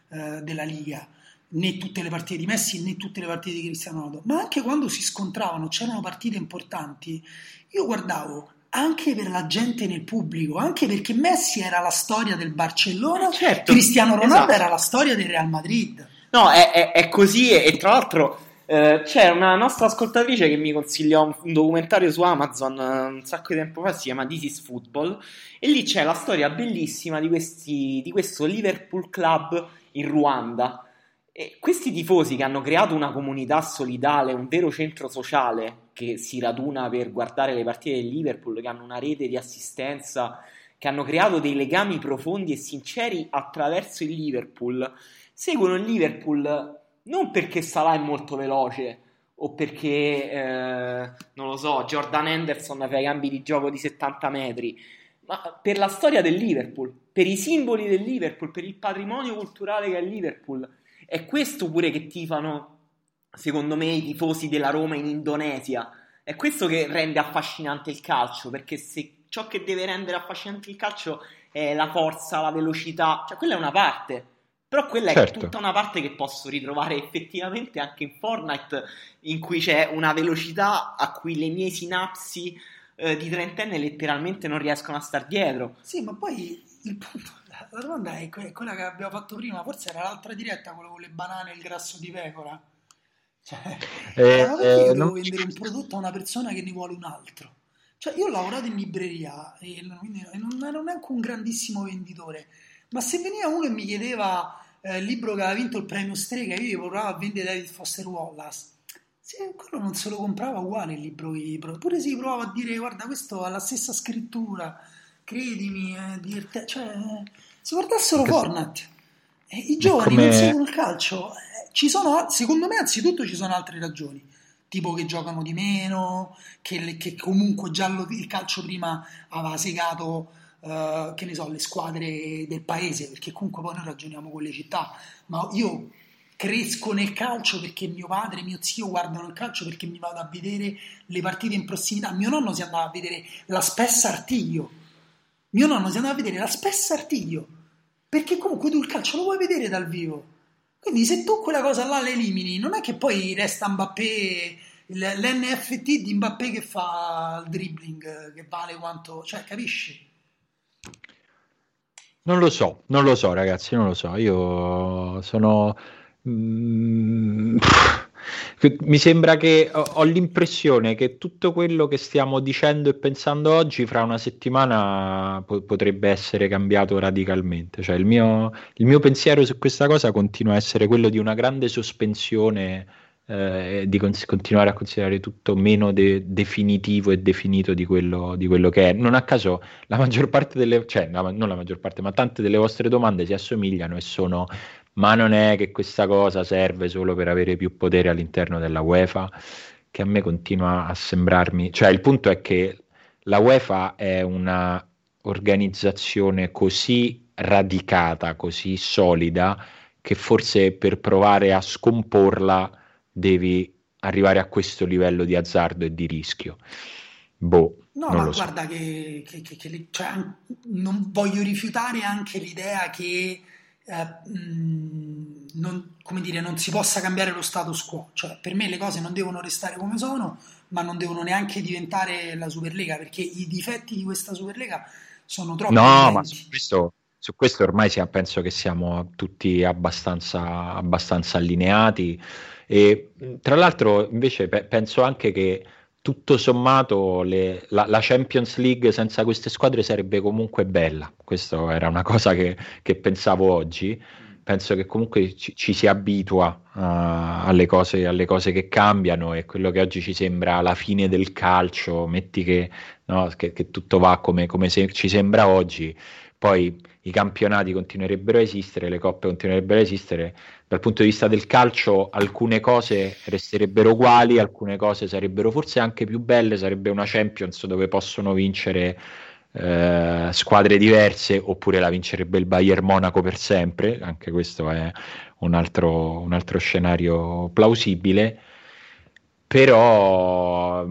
eh, della Liga, né tutte le partite di Messi né tutte le partite di Cristiano Ronaldo, ma anche quando si scontravano, c'erano partite importanti, io guardavo anche per la gente nel pubblico, anche perché Messi era la storia del Barcellona, eh certo, Cristiano Ronaldo esatto. era la storia del Real Madrid. No, è, è, è così e, e, tra l'altro eh, c'è una nostra ascoltatrice che mi consigliò un, un, documentario su Amazon eh, un sacco di tempo fa, si chiama This is Football, e lì c'è la storia bellissima di, questi, di questo Liverpool Club in Ruanda. E questi tifosi che hanno creato una comunità solidale, un vero centro sociale, che si raduna per guardare le partite del Liverpool, che hanno una rete di assistenza, che hanno creato dei legami profondi e sinceri attraverso il Liverpool, seguono il Liverpool non perché Salah è molto veloce o perché, eh, non lo so, Jordan Henderson fa i cambi di gioco di 70 metri, ma per la storia del Liverpool, per i simboli del Liverpool, per il patrimonio culturale che è il Liverpool. È questo pure che tifano secondo me, i tifosi della Roma in Indonesia. È questo che rende affascinante il calcio, perché se ciò che deve rendere affascinante il calcio è la forza, la velocità, cioè quella è una parte. Però quella certo. è tutta una parte che posso ritrovare effettivamente anche in Fortnite, in cui c'è una velocità a cui le mie sinapsi eh, di trentenne letteralmente non riescono a star dietro. Sì, ma poi il punto, la domanda è quella che abbiamo fatto prima, forse era l'altra diretta, quello con le banane e il grasso di pecora. Cioè, eh, ma perché io eh, devo non... vendere un prodotto a una persona che ne vuole un altro? Cioè, io ho lavorato in libreria e non ero neanche un grandissimo venditore, ma se veniva uno e mi chiedeva eh, il libro che aveva vinto il premio Strega, io gli provavo a vendere David Foster Wallace. Se quello non se lo comprava uguale il libro, pure se gli provavo a dire guarda questo ha la stessa scrittura, credimi, eh, diverte... cioè, se guardassero Fortnite, eh, i giovani come... non seguono il calcio, ci sono, secondo me, anzitutto ci sono altre ragioni, tipo che giocano di meno, che, che comunque già lo, il calcio prima aveva segato, uh, che ne so, le squadre del paese, perché comunque poi noi ragioniamo con le città, ma io cresco nel calcio perché mio padre e mio zio guardano il calcio perché mi vado a vedere le partite in prossimità. Mio nonno si andava a vedere la Spessa Artiglio. Mio nonno si andava a vedere la Spessa Artiglio. Perché comunque tu il calcio lo vuoi vedere dal vivo. Quindi se tu quella cosa là l'elimini, non è che poi resta Mbappé, l'NFT di Mbappé che fa il dribbling, che vale quanto... cioè capisci? Non lo so, non lo so ragazzi, non lo so, io sono... Mm, mi sembra che ho, l'impressione che tutto quello che stiamo dicendo e pensando oggi fra una settimana po- potrebbe essere cambiato radicalmente. Cioè il mio, il mio pensiero su questa cosa continua a essere quello di una grande sospensione eh, di cons- continuare a considerare tutto meno de- definitivo e definito di quello, di quello, che è. Non a caso la maggior parte delle, cioè la, non la maggior parte, ma tante delle vostre domande si assomigliano e sono ma non è che questa cosa serve solo per avere più potere all'interno della UEFA, che a me continua a sembrarmi, cioè il punto è che la UEFA è una organizzazione così radicata, così solida, che forse per provare a scomporla devi arrivare a questo livello di azzardo e di rischio. Boh. No, ma guarda so. che, che, che, che cioè, non voglio rifiutare anche l'idea che eh, mh, non, come dire, non si possa cambiare lo status quo. Cioè, per me le cose non devono restare come sono, ma non devono neanche diventare la Superlega, perché i difetti di questa Superlega sono troppo. No, ma su questo, su questo ormai siamo, penso che siamo tutti abbastanza, abbastanza allineati. E tra l'altro, invece, pe- penso anche che tutto sommato le, la, la, Champions League senza queste squadre sarebbe comunque bella. Questa era una cosa che, che pensavo oggi. Penso che comunque ci, ci si abitua uh, alle, cose, alle, cose, che cambiano e quello che oggi ci sembra la fine del calcio, metti che, no, che, che tutto va come, come se, ci sembra oggi, poi i campionati continuerebbero a esistere, le coppe continuerebbero a esistere, dal punto di vista del calcio alcune cose resterebbero uguali, alcune cose sarebbero forse anche più belle, sarebbe una Champions dove possono vincere eh, squadre diverse oppure la vincerebbe il Bayern Monaco per sempre, anche questo è un altro, un altro scenario plausibile però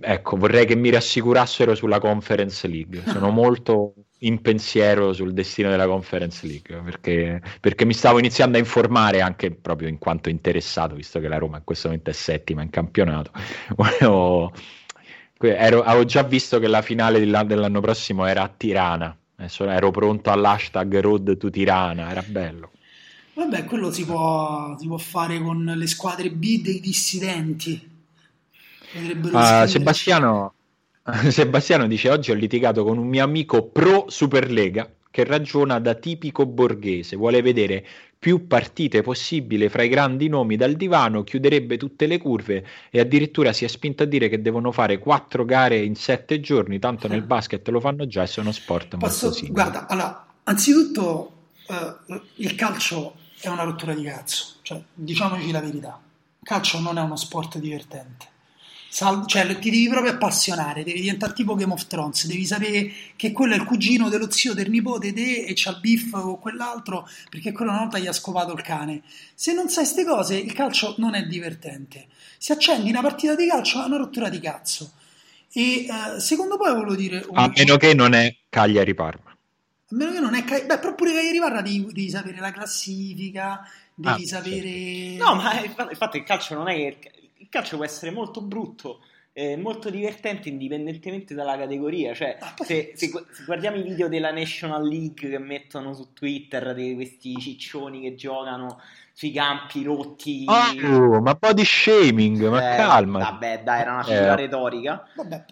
ecco, vorrei che mi rassicurassero sulla Conference League. Sono molto in pensiero sul destino della Conference League perché, perché, mi stavo iniziando a informare anche proprio in quanto interessato, visto che la Roma in questo momento è settima in campionato. Volevo, ero, avevo già visto che la finale dell'anno prossimo era a Tirana. Adesso ero pronto all'hashtag Road to Tirana, era bello. Vabbè, quello si può, si può fare con le squadre B dei dissidenti. Uh, Sebastiano, Sebastiano dice oggi ho litigato con un mio amico pro Superlega che ragiona da tipico borghese, vuole vedere più partite possibile fra i grandi nomi dal divano, chiuderebbe tutte le curve e addirittura si è spinto a dire che devono fare quattro gare in sette giorni, tanto nel basket lo fanno già e sono sport Posso, molto simili. Guarda, allora, anzitutto uh, il calcio è una rottura di cazzo, cioè, diciamoci la verità, il calcio non è uno sport divertente Sal- cioè, ti devi proprio appassionare, devi diventare tipo Game of Thrones, devi sapere che quello è il cugino dello zio del nipote te e c'ha il beef con quell'altro perché quello una volta gli ha scopato il cane. Se non sai queste cose, il calcio non è divertente. Se accendi una partita di calcio è una rottura di cazzo. E uh, secondo poi volevo dire... A meno che non è Cagliari-Parma. A meno che non è Cagliari... Beh, però pure Cagliari-Parma devi, devi sapere la classifica, devi ah, sapere... Certo. No, ma infatti il calcio non è che calcio può essere molto brutto, eh, molto divertente indipendentemente dalla categoria. Cioè, ah, se, se, se, guardiamo i video della National League che mettono su Twitter di questi ciccioni che giocano sui campi rotti. Oh, ma body shaming, ma eh, calma. Vabbè, dai, era una figura eh. retorica. Vabbè,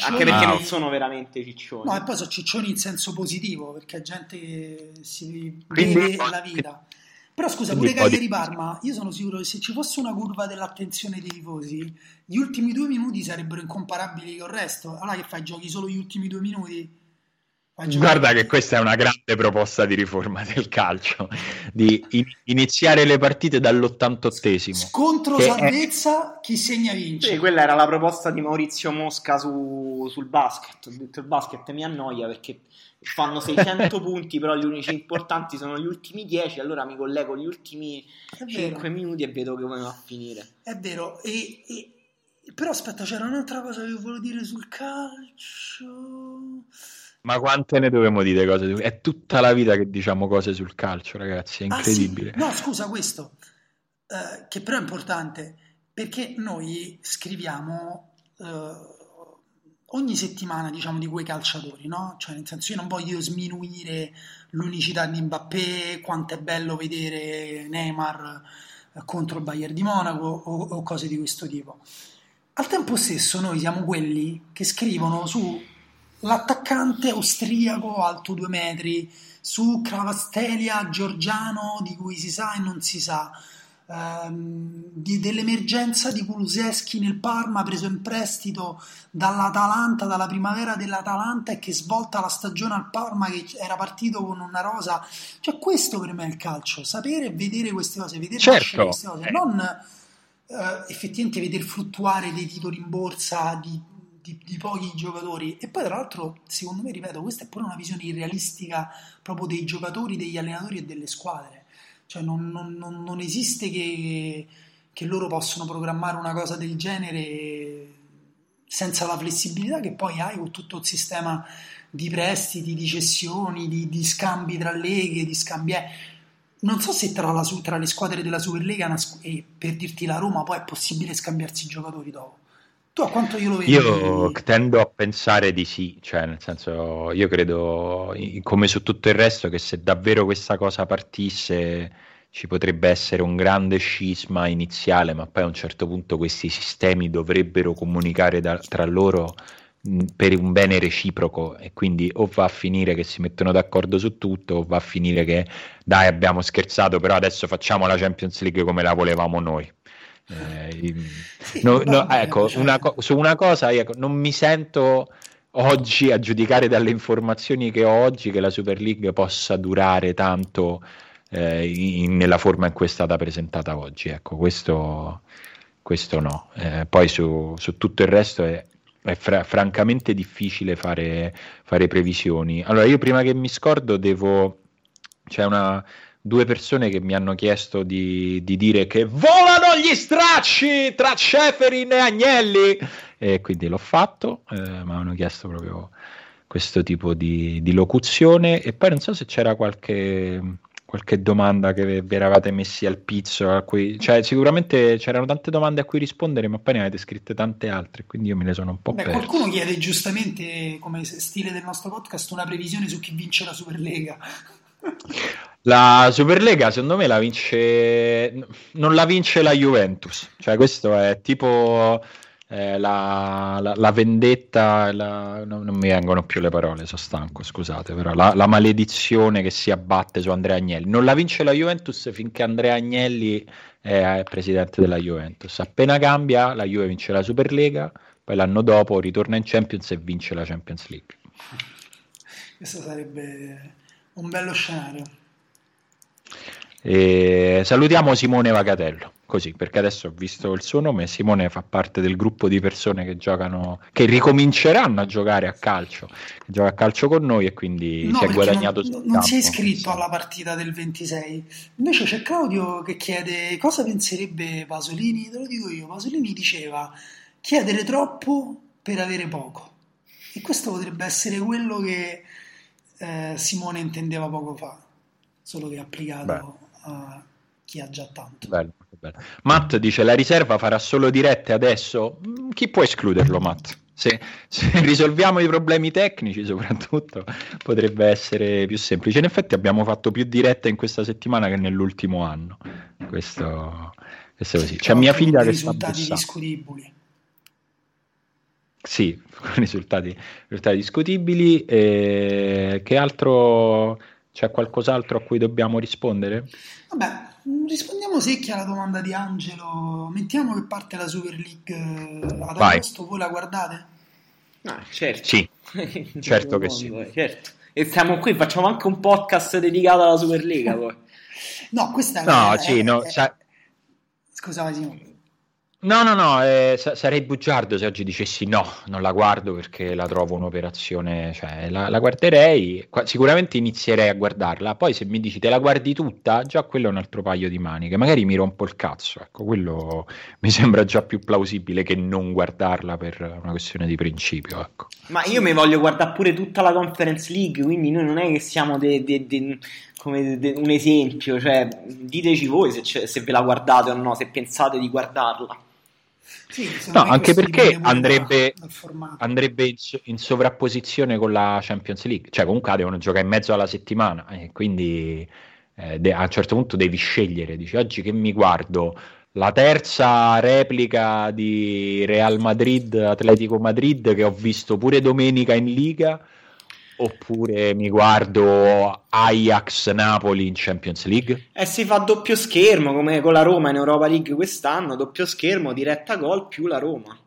Anche perché non sono veramente ciccioni. No, e poi sono ciccioni in senso positivo, perché è gente che si Quindi, la vita. Però scusa, pure Cagliari Parma, io sono sicuro che se ci fosse una curva dell'attenzione dei tifosi, gli ultimi due minuti sarebbero incomparabili con il resto. Allora che fai? Giochi solo gli ultimi due minuti? Guarda che questa è una grande proposta di riforma del calcio, di in- iniziare le partite dall'88esimo. Scontro salvezza, è... chi segna vince. Sì, quella era la proposta di Maurizio Mosca su, sul basket. Ho detto il basket mi annoia perché fanno 600 punti, però gli unici importanti sono gli ultimi 10, allora mi collego gli ultimi 5 minuti e vedo che come va a finire. È vero, e, e, però aspetta, c'era un'altra cosa che volevo dire sul calcio. Ma quante ne dovremmo dire cose? È tutta la vita che diciamo cose sul calcio, ragazzi, è incredibile. Ah, sì? No, scusa, questo, eh, che però è importante, perché noi scriviamo... Eh, ogni settimana diciamo di quei calciatori, no? Cioè nel senso io non voglio sminuire l'unicità di Mbappé, quanto è bello vedere Neymar eh, contro il Bayern di Monaco o, o cose di questo tipo. Al tempo stesso noi siamo quelli che scrivono su l'attaccante austriaco alto due metri, su Cravastelia Giorgiano di cui si sa e non si sa, ehm, di, dell'emergenza di Kuluseschi nel Parma preso in prestito dall'Atalanta, dalla primavera dell'Atalanta e che svolta la stagione al Parma che era partito con una rosa. Cioè questo per me è il calcio, sapere e vedere queste cose, vedere certo. queste cose, non eh, effettivamente vedere fluttuare dei titoli in borsa di, di, di, pochi giocatori. E poi, tra l'altro, secondo me, ripeto, questa è pure una visione irrealistica proprio dei giocatori, degli allenatori e delle squadre. Cioè, non, non, non, esiste che, che loro possono programmare una cosa del genere senza la flessibilità che poi hai con tutto il sistema di prestiti, di cessioni, di, di scambi tra leghe, di scambi. Eh non so se tra, la, tra, le squadre della Superlega e per dirti la Roma poi è possibile scambiarsi i giocatori dopo. Tu a quanto io lo vedo? Io tendo a pensare di sì, cioè nel senso io credo come su tutto il resto che se davvero questa cosa partisse ci potrebbe essere un grande scisma iniziale, ma poi a un certo punto questi sistemi dovrebbero comunicare da, tra loro per un bene reciproco e quindi o va a finire che si mettono d'accordo su tutto o va a finire che dai abbiamo scherzato però adesso facciamo la Champions League come la volevamo noi eh, no, no, ecco, una su una cosa ecco, non mi sento oggi a giudicare dalle informazioni che ho oggi che la Super League possa durare tanto eh, in, nella forma in cui è stata presentata oggi ecco questo, questo no eh, poi su, su tutto il resto è è fra- francamente difficile fare, fare, previsioni. Allora, io prima che mi scordo devo... C'è una, due persone che mi hanno chiesto di, di dire che volano gli stracci tra Ceferin e Agnelli e quindi l'ho fatto, eh, mi hanno chiesto proprio questo tipo di, di locuzione e poi non so se c'era qualche qualche domanda che vi eravate messi al pizzo, a cui, cioè sicuramente c'erano tante domande a cui rispondere, ma poi ne avete scritte tante altre, quindi io me ne sono un po' Beh, perso. Qualcuno chiede giustamente, come stile del nostro podcast, una previsione su chi vince la Superlega. La Superlega secondo me la vince non la vince la Juventus, cioè questo è tipo eh, la, la, la, vendetta, la, no, non mi vengono più le parole, sono stanco, scusate, però la, maledizione che si abbatte su Andrea Agnelli. Non la vince la Juventus finché Andrea Agnelli è presidente della Juventus. Appena cambia, la Juve vince la Superlega, poi l'anno dopo ritorna in Champions e vince la Champions League. Questo sarebbe un bello scenario. E salutiamo Simone Vagatello così, perché adesso ho visto il suo nome, Simone fa parte del gruppo di persone che giocano, che ricominceranno a giocare a calcio, che gioca a calcio con noi e quindi no, si è guadagnato non, non si è iscritto alla partita del 26. Invece c'è Claudio che chiede cosa penserebbe Pasolini, te lo dico io, Pasolini diceva chiedere troppo per avere poco. E questo potrebbe essere quello che eh, Simone intendeva poco fa, solo che applicato Beh. a chi ha già tanto. Bello. Matt dice la riserva farà solo dirette adesso. Mm, chi può escluderlo, Matt? Se, se, risolviamo i problemi tecnici, soprattutto, potrebbe essere più semplice. In effetti, abbiamo fatto più dirette in questa settimana che nell'ultimo anno. Questo, questo è così. C'è mia figlia che sta bussando. discutibili. Sì, risultati, risultati discutibili. E che altro c'è qualcos'altro a cui dobbiamo rispondere? Vabbè, rispondiamo secchi alla domanda di Angelo. Mettiamo che parte la Super League eh, ad Vai. agosto, voi la guardate? Ah, certo. Sì, certo che sì. Certo. E siamo qui, facciamo anche un podcast dedicato alla Superlega poi. no, questa no, è... Sì, no, è... Sa... Scusa, Masimo. No, no, no, eh, sarei bugiardo se oggi dicessi no, non la guardo perché la trovo un'operazione, cioè la, la, guarderei, sicuramente inizierei a guardarla, poi se mi dici te la guardi tutta, già quello è un altro paio di maniche, magari mi rompo il cazzo, ecco, quello mi sembra già più plausibile che non guardarla per una questione di principio, ecco. Ma io mi voglio guardare pure tutta la Conference League, quindi noi non è che siamo de, de, de, come un esempio, cioè diteci voi se, se ve la guardate o no, se pensate di guardarla. Sì, no, anche perché andrebbe, andrebbe in, sovrapposizione con la Champions League, cioè comunque devono giocare in mezzo alla settimana e quindi eh, de- a un certo punto devi scegliere, dici oggi che mi guardo? La terza replica di Real Madrid Atletico Madrid che ho visto pure domenica in Liga oppure mi guardo Ajax Napoli in Champions League? Eh, si fa doppio schermo come con la Roma in Europa League quest'anno, doppio schermo, diretta gol più la Roma.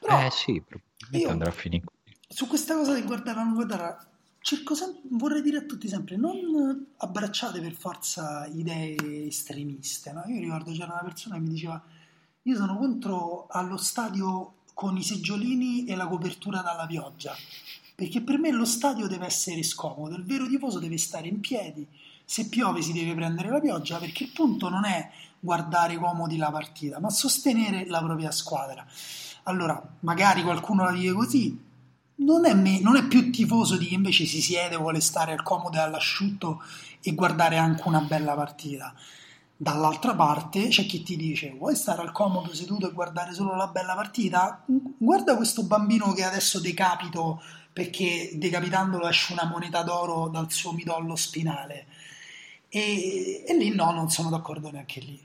Però, eh sì, probabilmente andrà a finire. Su questa cosa di guardare o non guardare, cerco sempre, vorrei dire a tutti sempre, non abbracciate per forza idee estremiste. No? Io ricordo c'era una persona che mi diceva, io sono contro allo stadio con i seggiolini e la copertura dalla pioggia perché per me lo stadio deve essere scomodo, il vero tifoso deve stare in piedi, se piove si deve prendere la pioggia, perché il punto non è guardare comodi la partita, ma sostenere la propria squadra. Allora, magari qualcuno la vive così, non è, me, non è più tifoso di chi invece si siede, vuole stare al comodo e all'asciutto e guardare anche una bella partita. Dall'altra parte c'è chi ti dice: Vuoi stare al comodo seduto e guardare solo la bella partita? Guarda questo bambino che adesso decapito perché decapitandolo esce una moneta d'oro dal suo midollo spinale. E, e lì no, non sono d'accordo neanche lì.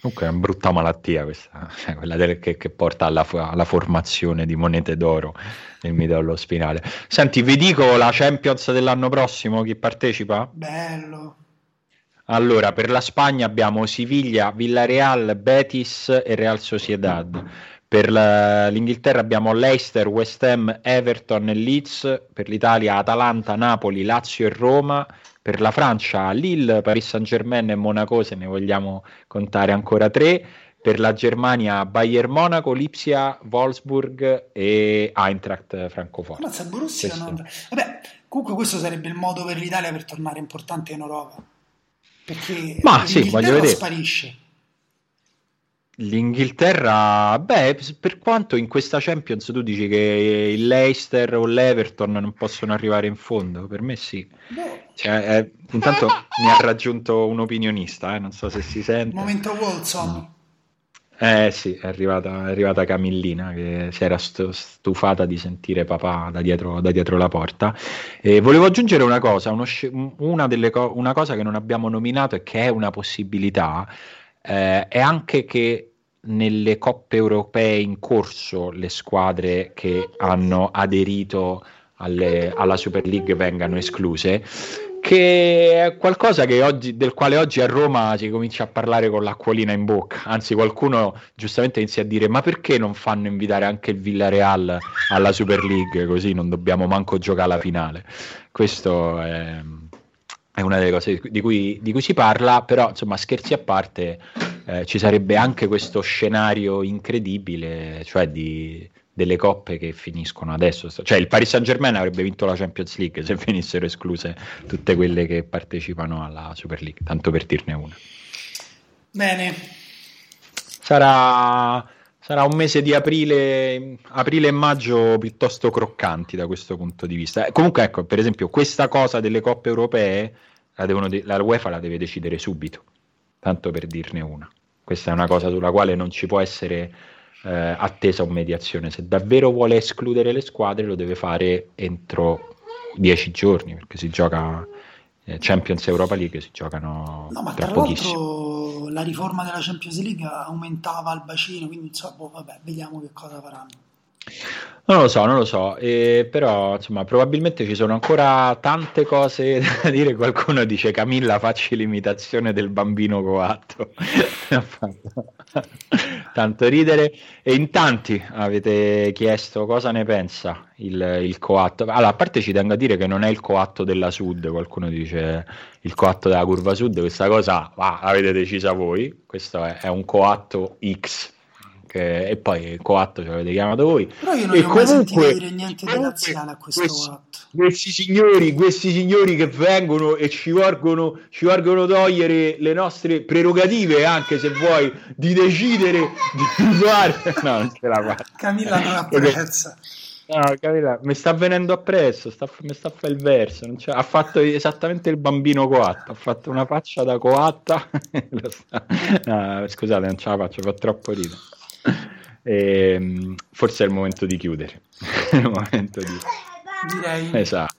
Comunque è una brutta malattia questa, cioè quella del, che, che, porta alla, alla, formazione di monete d'oro nel midollo spinale. Senti, vi dico la Champions dell'anno prossimo, chi partecipa? Bello. Allora, per la Spagna abbiamo Siviglia, Villarreal, Betis e Real Sociedad. Per la, l'Inghilterra abbiamo Leicester, West Ham, Everton e Leeds. Per l'Italia Atalanta, Napoli, Lazio e Roma. Per la Francia Lille, Paris Saint Germain e Monaco, se ne vogliamo contare ancora tre. Per la Germania Bayern Monaco, Lipsia, Wolfsburg e Eintracht Francoforte. Mazza, Borussia non... Vabbè, comunque questo sarebbe il modo per l'Italia per tornare importante in Europa. Perché Ma sì, voglio vedere. sparisce. L'Inghilterra, beh, per quanto in questa Champions tu dici che il Leicester o l'Everton non possono arrivare in fondo, per me sì. Cioè, eh, intanto mi ha raggiunto un opinionista, eh, non so se si sente. Momento Wilson. Eh sì, è arrivata, è arrivata Camillina che si era stufata di sentire papà da dietro, da dietro la porta. E volevo aggiungere una cosa, uno, una, delle co- una cosa che non abbiamo nominato e che è una possibilità eh, è anche che nelle coppe europee in corso le squadre che hanno aderito alle, alla Super League vengano escluse, che è qualcosa che oggi, del quale oggi a Roma si comincia a parlare con l'acquolina in bocca, anzi qualcuno giustamente inizia a dire ma perché non fanno invitare anche il Villarreal alla Super League così non dobbiamo manco giocare alla finale. Questo è è una delle cose di cui, di cui, si parla, però insomma scherzi a parte eh, ci sarebbe anche questo scenario incredibile, cioè di, delle coppe che finiscono adesso, cioè il Paris Saint Germain avrebbe vinto la Champions League se venissero escluse tutte quelle che partecipano alla Super League, tanto per dirne una. Bene. Sarà, sarà un mese di aprile, aprile e maggio piuttosto croccanti da questo punto di vista. Eh, comunque ecco, per esempio, questa cosa delle coppe europee la, devono, la UEFA la deve decidere subito, tanto per dirne una. Questa è una cosa sulla quale non ci può essere eh, attesa o mediazione. Se davvero vuole escludere le squadre lo deve fare entro dieci giorni, perché si gioca eh, Champions Europa League, si giocano no, tra pochissimo. La riforma della Champions League aumentava il bacino, quindi insomma, boh, vabbè, vediamo che cosa faranno. Non lo so, non lo so, eh, però insomma probabilmente ci sono ancora tante cose da dire. Qualcuno dice Camilla facci l'imitazione del bambino coatto. Tanto ridere. E in tanti avete chiesto cosa ne pensa il, il, coatto. Allora, a parte ci tengo a dire che non è il coatto della Sud, qualcuno dice il coatto della curva Sud, questa cosa ah, l'avete decisa voi, questo è, è un coatto X che, e poi coatto ce l'avete chiamato voi. Però io non e ho comunque, mai sentito dire niente di laziale a questo questi, coatto. Questi signori, questi signori che vengono e ci vogliono, ci vogliono togliere le nostre prerogative, anche se vuoi, di decidere di fare... No, non ce la fa. Camilla non apprezza. No, Camilla, mi sta venendo appresso, sta, mi sta a fare il verso. ha fatto esattamente il bambino coatta. Ha fatto una faccia da coatta. no, scusate, non ce la faccio, fa troppo ridere. E, ehm, forse è il momento di chiudere. è il momento di... Direi. Esatto.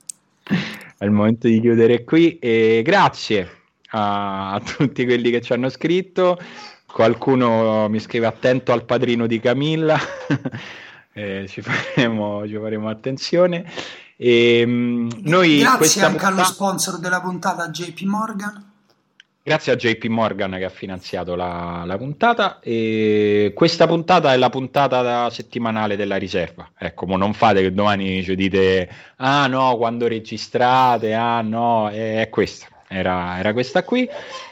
È il momento di chiudere qui e grazie a, a tutti quelli che ci hanno scritto. Qualcuno mi scrive attento al padrino di Camilla. eh, ci, faremo, ci faremo attenzione. E, um, noi Grazie anche puntata... allo sponsor della puntata JP Morgan. Grazie a JP Morgan che ha finanziato la, la, puntata. E questa puntata è la puntata settimanale della riserva. Ecco, non fate che domani ci dite: Ah no, quando registrate, ah no, è, questa. Era, era, questa qui.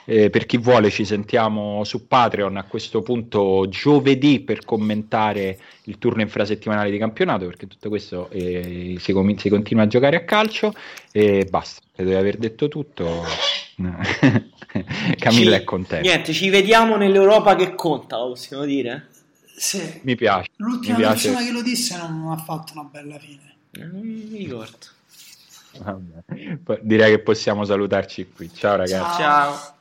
Eh, per chi vuole, ci sentiamo su Patreon a questo punto giovedì per commentare il turno infrasettimanale di campionato. Perché tutto questo eh, si, com- si, continua a giocare a calcio. E basta, credo di aver detto tutto. Camilla ci, è contenta. Niente, ci vediamo nell'Europa che conta, lo possiamo dire? Sì. Mi piace. L'ultima mi piace. persona che lo disse non ha fatto una bella fine. Non mi ricordo. Vabbè. Direi che possiamo salutarci qui. Ciao ragazzi. Ciao. Ciao.